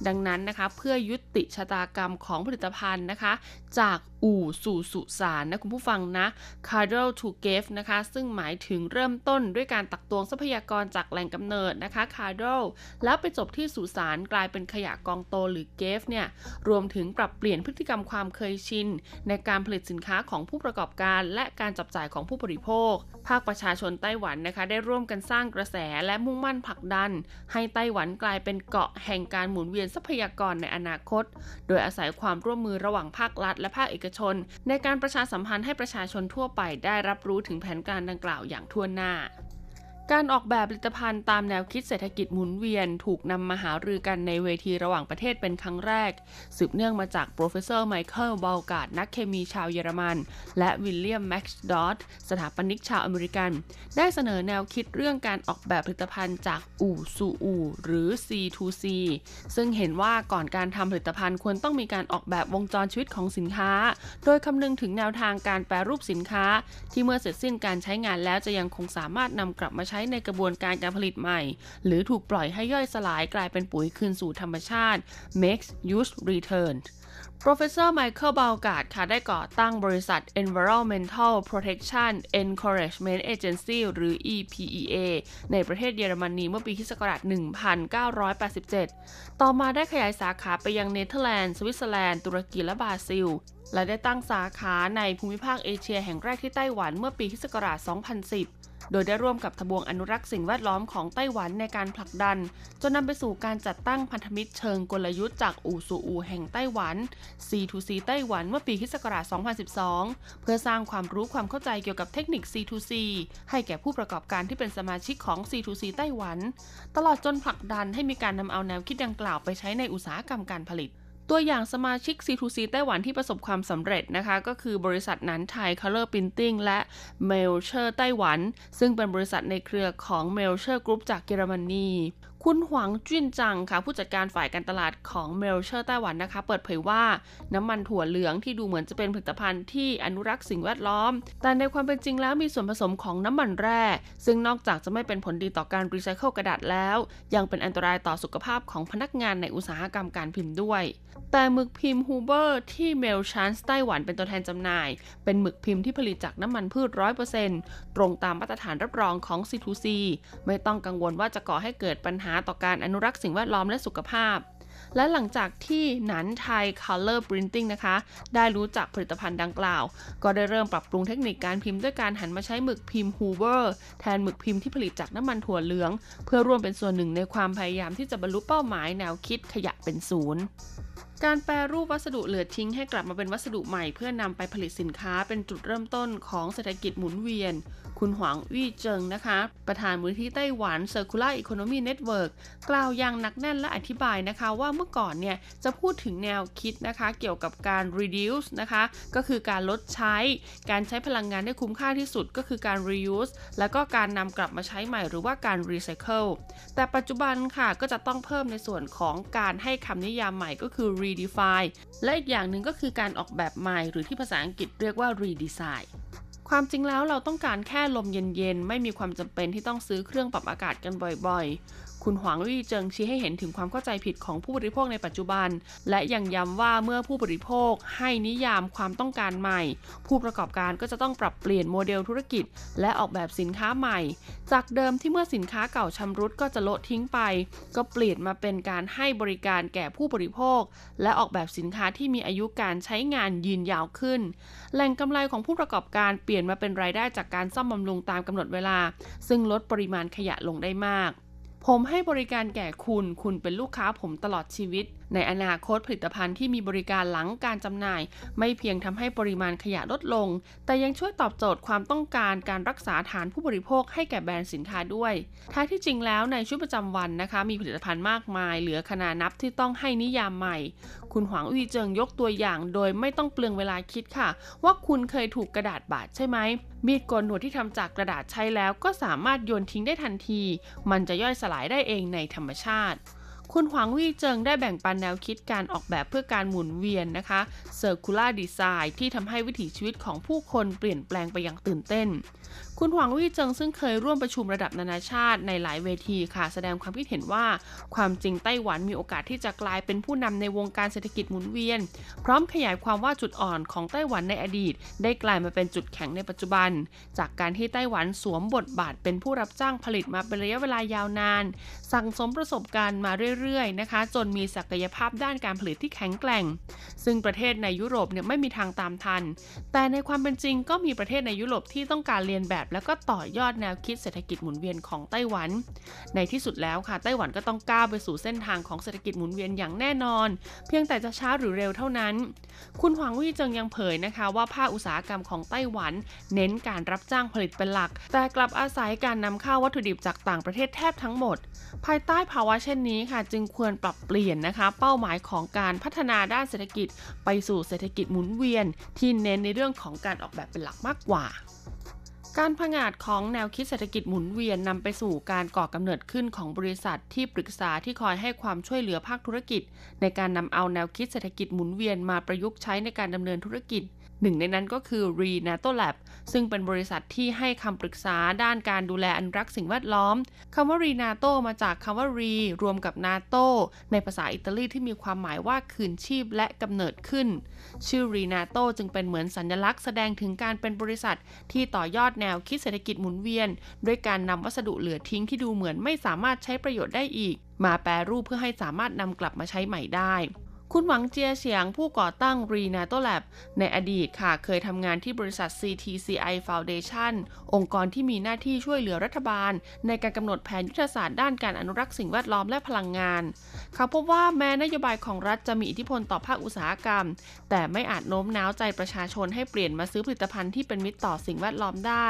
ดังนั้นนะคะ เพื่อยุติชะตากรรมของผลิตภัณฑ์นะคะ จากอู่สู่สุสานนะคุณผู้ฟังนะ cradle to gave นะคะ ซึ่งหมายถึงเริ่มต้นด้วยการตักตวงทรัพยากรจากแหล่งกำเนิดนะคะ cradle แล้วไปจบที่สุสานกลายเป็นขยะกองโตหรือ gave เนี่ยรวมถึงปรับเปลี่ยนพฤติกรรมความเคยชิน ในการผลิตสินค้าของผู้ประกอบการ และการจับจ่ายของผู้บริโภค ภาคประชาชนไต้หวันนะคะ ได้ร่วมกันสร้างกระแสและมุ่งมั่นผลักดัน ให้ไต้หวันกลายเป็นเกาะแห่งการหมุนเวียนทรัพยากรในอนาคต โดยอาศัยความร่วมมือระหว่างภาครัฐ และภาคเอกชน ในการประชาสัมพันธ์ให้ประชาชนทั่วไปได้รับรู้ถึงแผนการดังกล่าวอย่างทั่วหน้า การออกแบบผลิตภัณฑ์ตามแนวคิดเศรษฐกิจหมุนเวียน ถูกนำมาหารือกันในเวทีระหว่างประเทศเป็นครั้งแรก สืบเนื่องมาจาก Professor Michael Braungart นักเคมีชาวเยอรมัน และ William McDonoughสถาปนิกชาวอเมริกัน ได้เสนอแนวคิดเรื่องการออกแบบผลิตภัณฑ์จากอู่สู่อู่หรือ C2C ซึ่งเห็นว่าก่อนการทำผลิตภัณฑ์ควรต้องมีการออกแบบวงจรชีวิตของสินค้า โดยคำนึงถึงแนวทางการแปรรูปสินค้า ที่เมื่อเสร็จสิ้นการใช้งานแล้วจะยังคงสามารถนำกลับมาใช้ในกระบวนการการผลิตใหม่ หรือถูกปล่อยให้ย่อยสลายกลายเป็นปุ๋ยคืนสู่ธรรมชาติ makes use return Professor Michael b a u g a r d ค่ะได้ก่อตั้งบริษัท Environmental Protection Encouragement Agency หรือ EPEA ในประเทศเยอรมนีเมื่อปีคศ1987 ต่อมาได้ขยายสาขาไปยังเนเธอร์แลนด์ สวิตเซอร์แลนด์ ตุรกีและบราซิล และได้ตั้งสาขาในภูมิภาคเอเชียแห่งแรกที่ไต้หวันเมื่อปีคศ2010 โดยได้ร่วมกับทบวงอนุรักษ์สิ่งแวดล้อมของไต้หวันในการผลักดัน จนนำไปสู่การจัดตั้งพันธมิตรเชิงกลยุทธ์จากอู่สู่อู่แห่งไต้หวัน C2C ไต้หวันเมื่อปีคศ2012 เพื่อสร้างความรู้ความเข้าใจเกี่ยวกับเทคนิค C2C ให้แก่ผู้ประกอบการที่เป็นสมาชิกของ C2C ไต้หวัน ตลอดจนผลักดันให้มีการนำเอาแนวคิดดังกล่าวไปใช้ในอุตสาหกรรมการผลิต ตัวอย่างสมาชิก C2C ไต้หวันที่ประสบความสำเร็จนะคะ ก็คือบริษัทนั้นไทย Color Printing และ m a i l c h e r ไต้หวัน ซึ่งเป็นบริษัทในเครือของ m a i l c h e r Group จากเยอรมนี คุณหวังจุนจังค่ะ ผู้จัดการฝ่ายการตลาดของ Melchers ไต้หวันนะคะ เปิดเผยว่าน้ำมันถั่วเหลืองที่ดูเหมือนจะเป็นผลิตภัณฑ์ที่อนุรักษ์สิ่งแวดล้อม แต่ในความเป็นจริงแล้วมีส่วนผสมของน้ำมันแร่ ซึ่งนอกจากจะไม่เป็นผลดีต่อการรีไซเคิลกระดาษแล้ว ยังเป็นอันตรายต่อสุขภาพของพนักงานในอุตสาหกรรมการพิมพ์ด้วย แต่หมึกพิมพ์ Huber ที่ Melchers ไต้หวันเป็นตัวแทนจำหน่าย เป็นหมึกพิมพ์ที่ผลิตจากน้ำมันพืชร้อยเปอร์เซ็นต์ตรงตามมาตรฐานรับรองของ C2C ไม่ต้องกังวลว่าจะก่อให้เกิดปัญหาต่อการอนุรักษ์สิ่งแวดล้อมและสุขภาพ และหลังจากที่หนันไทย Color Printing นะคะ ได้รู้จักผลิตภัณฑ์ดังกล่าว ก็ได้เริ่มปรับปรุงเทคนิคการพิมพ์ด้วยการหันมาใช้หมึกพิมพ์ Hoover แทนหมึกพิมพ์ที่ผลิตจากน้ำมันถั่วเหลือง เพื่อร่วมเป็นส่วนหนึ่งในความพยายามที่จะบรรลุเป้าหมายแนวคิดขยะเป็นศูนย์ การแปรรูปวัสดุเหลือทิ้งให้กลับมาเป็นวัสดุใหม่เพื่อนำไปผลิตสินค้าเป็นจุดเริ่มต้นของเศรษฐกิจหมุนเวียน คุณหวังวี่เจิงนะคะ ประธานมูลที่ไต้หวัน Circular Economy Network กล่าวอย่างหนักแน่นและอธิบายนะคะว่าเมื่อก่อนเนี่ยจะพูดถึงแนวคิดนะคะ เกี่ยวกับการ reduce นะคะ ก็คือการลดใช้ การใช้พลังงานได้คุ้มค่าที่สุดก็คือการ reuse แล้วก็การนำกลับมาใช้ใหม่หรือว่าการ recycle แต่ปัจจุบันค่ะก็จะต้องเพิ่มในส่วนของการให้คำนิยามใหม่ก็คือ redefine และอีกอย่างหนึ่งก็คือการออกแบบใหม่หรือที่ภาษาอังกฤษเรียกว่า redesign ความจริงแล้วเราต้องการแค่ลมเย็นๆ ไม่มีความจำเป็นที่ต้องซื้อเครื่องปรับอากาศกันบ่อย คุณหวังวี่เจิงชี้ให้เห็นถึงความเข้าใจผิดของผู้บริโภคในปัจจุบัน และยังย้ำว่าเมื่อผู้บริโภคให้นิยามความต้องการใหม่ ผู้ประกอบการก็จะต้องปรับเปลี่ยนโมเดลธุรกิจ และออกแบบสินค้าใหม่ จากเดิมที่เมื่อสินค้าเก่าชำรุดก็จะโละทิ้งไป ก็เปลี่ยนมาเป็นการให้บริการแก่ผู้บริโภค และออกแบบสินค้าที่มีอายุการใช้งานยืนยาวขึ้น แหล่งกำไรของผู้ประกอบการเปลี่ยนมาเป็นรายได้จากการซ่อมบำรุงตามกำหนดเวลา ซึ่งลดปริมาณขยะลงได้มาก ผมให้บริการแก่คุณ คุณเป็นลูกค้าผมตลอดชีวิตในอนาคตผลิตภัณฑ์ที่มีบริการหลังการจำหน่าย ไม่เพียงทำให้ปริมาณขยะลดลง แต่ยังช่วยตอบโจทย์ความต้องการการรักษาฐานผู้บริโภคให้แก่แบรนด์สินค้าด้วย ท้ายที่จริงแล้วในชีวิตประจำวันนะคะ มีผลิตภัณฑ์มากมาย เหลือขนานับที่ต้องให้นิยามใหม่ คุณหวังวีเจิงยกตัวอย่าง โดยไม่ต้องเปลืองเวลาคิดค่ะ ว่าคุณเคยถูกกระดาษบาดใช่ไหมมีดโกนหนวดที่ทำจากกระดาษใช้แล้วก็สามารถโยนทิ้งได้ทันที มันจะย่อยสลายได้เองในธรรมชาติ คุณหวังวี่เจิงได้แบ่งปันแนวคิดการออกแบบเพื่อการหมุนเวียนนะคะ Circular Design ที่ทำให้วิถีชีวิตของผู้คนเปลี่ยนแปลงไปอย่างตื่นเต้น คุณหวังวี่เจิงซึ่งเคยร่วมประชุมระดับนานาชาติในหลายเวทีค่ะ แสดงความคิดเห็นว่าความจริงไต้หวันมีโอกาสที่จะกลายเป็นผู้นำในวงการเศรษฐกิจหมุนเวียน พร้อมขยายความว่าจุดอ่อนของไต้หวันในอดีต ได้กลายมาเป็นจุดแข็งในปัจจุบัน จากการที่ไต้หวันสวมบทบาทเป็นผู้รับจ้างผลิตมาเป็นระยะเวลายาวนาน สั่งสมประสบการณ์มาเรื่อยๆนะคะ จนมีศักยภาพด้านการผลิตที่แข็งแกร่ง ซึ่งประเทศในยุโรปเนี่ยไม่มีทางตามทัน แต่ในความเป็นจริงก็มีประเทศในยุโรปที่ต้องการเรียนแบบแล้วก็ต่อยอดแนวคิดเศรษฐกิจหมุนเวียนของไต้หวัน ในที่สุดแล้วค่ะไต้หวันก็ต้องก้าวไปสู่เส้นทางของเศรษฐกิจหมุนเวียนอย่างแน่นอน เพียงแต่จะช้าหรือเร็วเท่านั้น คุณหวังวี่เจิงยังเผยนะคะ ว่าภาคอุตสาหกรรมของไต้หวัน เน้นการรับจ้างผลิตเป็นหลัก แต่กลับอาศัยการนำเข้าวัตถุดิบจากต่างประเทศแทบทั้งหมด ภายใต้ภาวะเช่นนี้ค่ะ จึงควรปรับเปลี่ยนนะคะ เป้าหมายของการพัฒนาด้านเศรษฐกิจ ไปสู่เศรษฐกิจหมุนเวียน ที่เน้นในเรื่องของการออกแบบเป็นหลักมากกว่า การผงาดของแนวคิดเศรษฐกิจหมุนเวียนนำไปสู่การก่อกำเนิดขึ้นของบริษัทที่ปรึกษาที่คอยให้ความช่วยเหลือภาคธุรกิจ ในการนำเอาแนวคิดเศรษฐกิจหมุนเวียนมาประยุกต์ใช้ในการดำเนินธุรกิจ หนึ่งในนั้นก็คือ r e n a t o Lab ซึ่งเป็นบริษัทที่ให้คำปรึกษาด้านการดูแลอนุรักษ์สิ่งแวดล้อมคำว่า r e n a t o มาจากคำว่า re รวมกับ nato ในภาษาอิตาลีที่มีความหมายว่าคืนชีพและกำเนิดขึ้น ชื่อ r e n a t o จึงเป็นเหมือนสัญลักษณ์แสดงถึงการเป็นบริษัท ที่ต่อยอดแนวคิดเศรษฐกิจหมุนเวียน ด้วยการนำวัสดุเหลือทิ้งที่ดูเหมือนไม่สามารถใช้ประโยชน์ได้อีก มาแปรรูปเพื่อให้สามารถนำกลับมาใช้ใหม่ได้ คุณหวังเจียเฉียงผู้ก่อตั้ง r e n a t o Lab ในอดีตค่ะ เคยทำงานที่บริษัท CTCI Foundation องค์กรที่มีหน้าที่ช่วยเหลือรัฐบาล ในการกำหนดแผนยุทธศาสตร์ด้านการอนุรักษ์สิ่งแวดล้อมและพลังงาน เขาพบว่าแม้นโยบายของรัฐจะมีอิทธิพลต่อภาคอุตสาหกรรม แต่ไม่อาจโน้มน้าวใจประชาชนให้เปลี่ยนมาซื้อผลิตภัณฑ์ที่เป็นมิตรต่อสิ่งแวดล้อมได้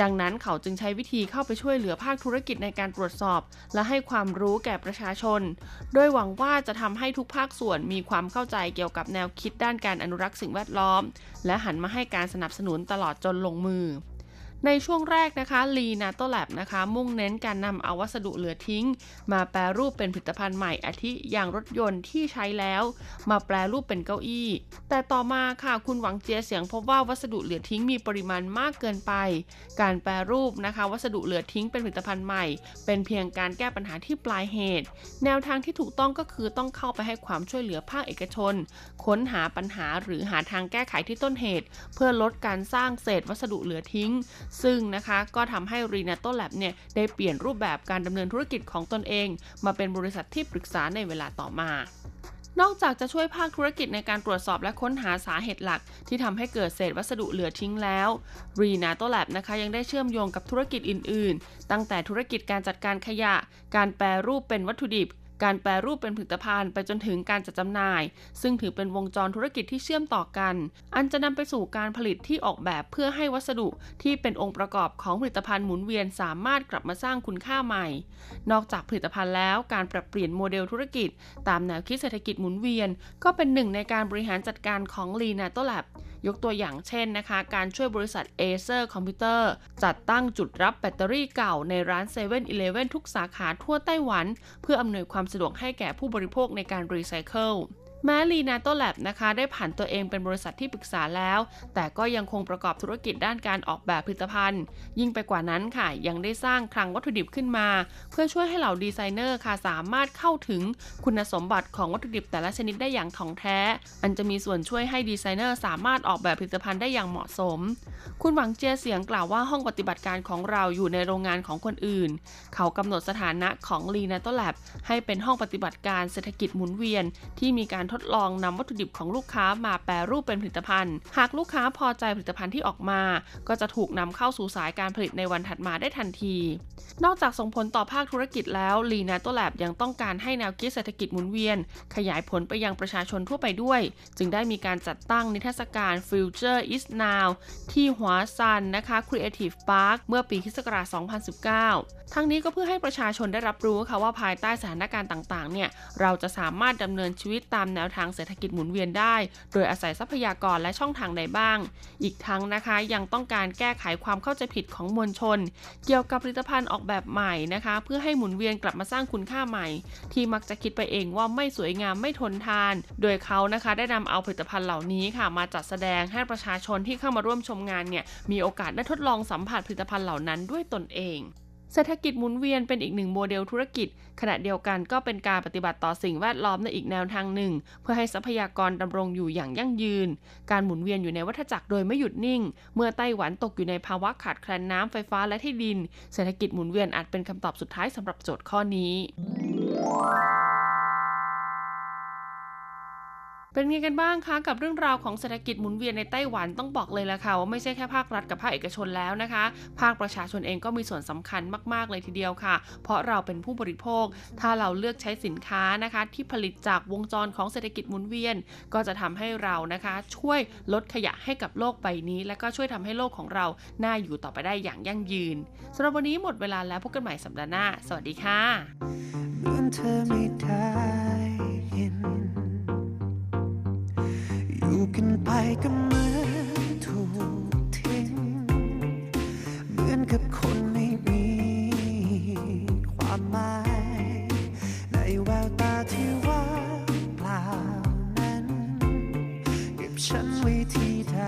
ดังนั้นเขาจึงใช้วิธีเข้าไปช่วยเหลือภาคธุรกิจในการตรวจสอบ และให้ความรู้แก่ประชาชน โดยหวังว่าจะทำให้ทุกภาคส่วนมีความเข้าใจเกี่ยวกับแนวคิดด้านการอนุรักษ์สิ่งแวดล้อม และหันมาให้การสนับสนุนตลอดจนลงมือ ในช่วงแรกนะคะลีนาโตแลบนะคะมุ่งเน้นการนำเอาวัสดุเหลือทิ้ง มาแปรรูปเป็นผลิตภัณฑ์ใหม่อาทิอย่างรถยนต์ที่ใช้แล้ว มาแปรรูปเป็นเก้าอี้ แต่ต่อมาค่ะคุณหวังเจียเสียงพบว่าวัสดุเหลือทิ้งมีปริมาณมากเกินไป การแปรรูปนะคะ วัสดุเหลือทิ้งเป็นผลิตภัณฑ์ใหม่ เป็นเพียงการแก้ปัญหาที่ปลายเหตุ แนวทางที่ถูกต้องก็คือต้องเข้าไปให้ความช่วยเหลือภาคเอกชน ค้นหาปัญหาหรือหาทางแก้ไขที่ต้นเหตุ เพื่อลดการสร้างเศษวัสดุเหลือทิ้งซึ่งนะคะก็ทำให้ r e n a t o Lab เนี่ยได้เปลี่ยนรูปแบบการดำเนินธุรกิจของตนเอง มาเป็นบริษัทที่ปรึกษาในเวลาต่อมานอกจากจะช่วยภาคธุรกิจในการตรวจสอบและค้นหาสาเหตุหลัก ที่ทำให้เกิดเศษวัสดุเหลือทิ้งแล้ว r e n a t o Lab นะคะยังได้เชื่อมโยงกับธุรกิจอื่น ๆ ตั้งแต่ธุรกิจการจัดการขยะ การแปรรูปเป็นวัตถุดิบ การแปรรูปเป็นผลิตภัณฑ์ไปจนถึงการจัดจำหน่าย ซึ่งถือเป็นวงจรธุรกิจที่เชื่อมต่อกัน อันจะนำไปสู่การผลิตที่ออกแบบเพื่อให้วัสดุที่เป็นองค์ประกอบของผลิตภัณฑ์หมุนเวียนสามารถกลับมาสร้างคุณค่าใหม่ นอกจากผลิตภัณฑ์แล้วการปรับเปลี่ยนโมเดลธุรกิจ ตามแนวคิดเศรษฐกิจหมุนเวียน ก็เป็นหนึ่งในการบริหารจัดการของ l e a n a t o Lab ยกตัวอย่างเช่นนะคะ การช่วยบริษัท Acer Computer จัดตั้งจุดรับแบตเตอรี่เก่าในร้าน7 e เ e ่ e อทุกสาขาทั่วไต้หวัน เพื่ออำนวยความสะดวกให้แก่ผู้บริโภคในการรีไซเคิล แม้ Renato Lab นะคะได้ผันตัวเองเป็นบริษัทที่ปรึกษาแล้ว แต่ก็ยังคงประกอบธุรกิจด้านการออกแบบผลิตภัณฑ์ ยิ่งไปกว่านั้นค่ะ ยังได้สร้างคลังวัตถุดิบขึ้นมา เพื่อช่วยให้เหล่าดีไซเนอร์ค่ะสามารถเข้าถึงคุณสมบัติของวัตถุดิบแต่ละชนิดได้อย่างถ่องแท้ อันจะมีส่วนช่วยให้ดีไซเนอร์สามารถออกแบบผลิตภัณฑ์ได้อย่างเหมาะสม คุณหวังเจียเสียงกล่าวว่าห้องปฏิบัติการของเราอยู่ในโรงงานของคนอื่น เขากำหนดสถานะของลีนาโตแลบให้เป็นห้องปฏิบัติการเศรษฐกิจหมุนเวียนที่มีการทดลองนำวัตถุดิบของลูกค้ามาแปรรูปเป็นผลิตภัณฑ์ หากลูกค้าพอใจผลิตภัณฑ์ที่ออกมา ก็จะถูกนำเข้าสู่สายการผลิตในวันถัดมาได้ทันที นอกจากส่งผลต่อภาคธุรกิจแล้วลีนาโตแลบยังต้องการให้แนวคิดเศรษฐกิจหมุนเวียน ขยายผลไปยังประชาชนทั่วไปด้วย จึงได้มีการจัดตั้งนิทรรศการ Future is Now ที่หัวซันนะคะ Creative Park เมื่อปีคศ2019 ทั้งนี้ก็เพื่อให้ประชาชนได้รับรู้ค่ะว่าภายใต้สถานการณ์ต่างๆเนี่ยเราจะสามารถดำเนินชีวิตตามแนวทางเศรษฐกิจหมุนเวียนได้ โดยอาศัยทรัพยากรและช่องทางใดบ้าง อีกทั้งนะคะยังต้องการแก้ไขความเข้าใจผิดของมวลชน เกี่ยวกับผลิตภัณฑ์ออกแบบใหม่นะคะ เพื่อให้หมุนเวียนกลับมาสร้างคุณค่าใหม่ ที่มักจะคิดไปเองว่าไม่สวยงามไม่ทนทาน โดยเขานะคะได้นำเอาผลิตภัณฑ์เหล่านี้ค่ะ มาจัดแสดงให้ประชาชนที่เข้ามาร่วมชมงานเนี่ยมีโอกาสได้ทดลองสัมผัสผลิตภัณฑ์เหล่านั้นด้วยตนเอง เศรษฐกิจหมุนเวียนเป็นอีกหนึ่งโมเดลธุรกิจ ขณะเดียวกันก็เป็นการปฏิบัติต่อสิ่งแวดล้อมในอีกแนวทางหนึ่ง เพื่อให้ทรัพยากรดำรงอยู่อย่างยั่งยืน การหมุนเวียนอยู่ในวัฏจักรโดยไม่หยุดนิ่ง เมื่อไต้หวันตกอยู่ในภาวะขาดแคลนน้ำไฟฟ้าและที่ดิน เศรษฐกิจหมุนเวียนอาจเป็นคำตอบสุดท้ายสำหรับโจทย์ข้อนี้ เป็นไงกันบ้างคะกับเรื่องราวของเศรษฐกิจหมุนเวียนในไต้หวันต้องบอกเลยละค่ะว่าไม่ใช่แค่ภาครัฐกับภาคเอกชนแล้วนะคะ ภาคประชาชนเองก็มีส่วนสำคัญมาก ๆ เลยทีเดียวค่ะ เพราะเราเป็นผู้บริโภค ถ้าเราเลือกใช้สินค้านะคะ ที่ผลิตจากวงจรของเศรษฐกิจหมุนเวียน ก็จะทำให้เรานะคะ ช่วยลดขยะให้กับโลกใบนี้ และก็ช่วยทำให้โลกของเราน่าอยู่ต่อไปได้อย่างยั่งยืนสำหรับวันนี้หมดเวลาแล้วพบกันใหม่สัปดาห์หน้า สวัสดีค่ะอยู่ อยู่กันไปก็เหมือนถูกทิ้ง เหมือนกับคนไม่มีความหมาย ในแววตาที่ว่างเปล่านั้น เก็บฉันไว้ที่ใด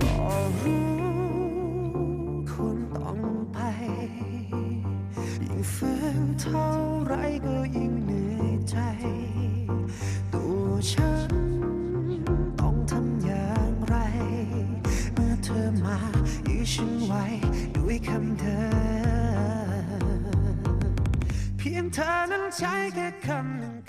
ก็รู้คุต้องไป ยิ่งฝืนเท่าไรก็ ฉัน ต้องทำอย่างไร เมื่อเธอมายื้ฉันไว้ด้วยคำเธอ เพียงเธอนั้นใช้แค่คำหนึ่ง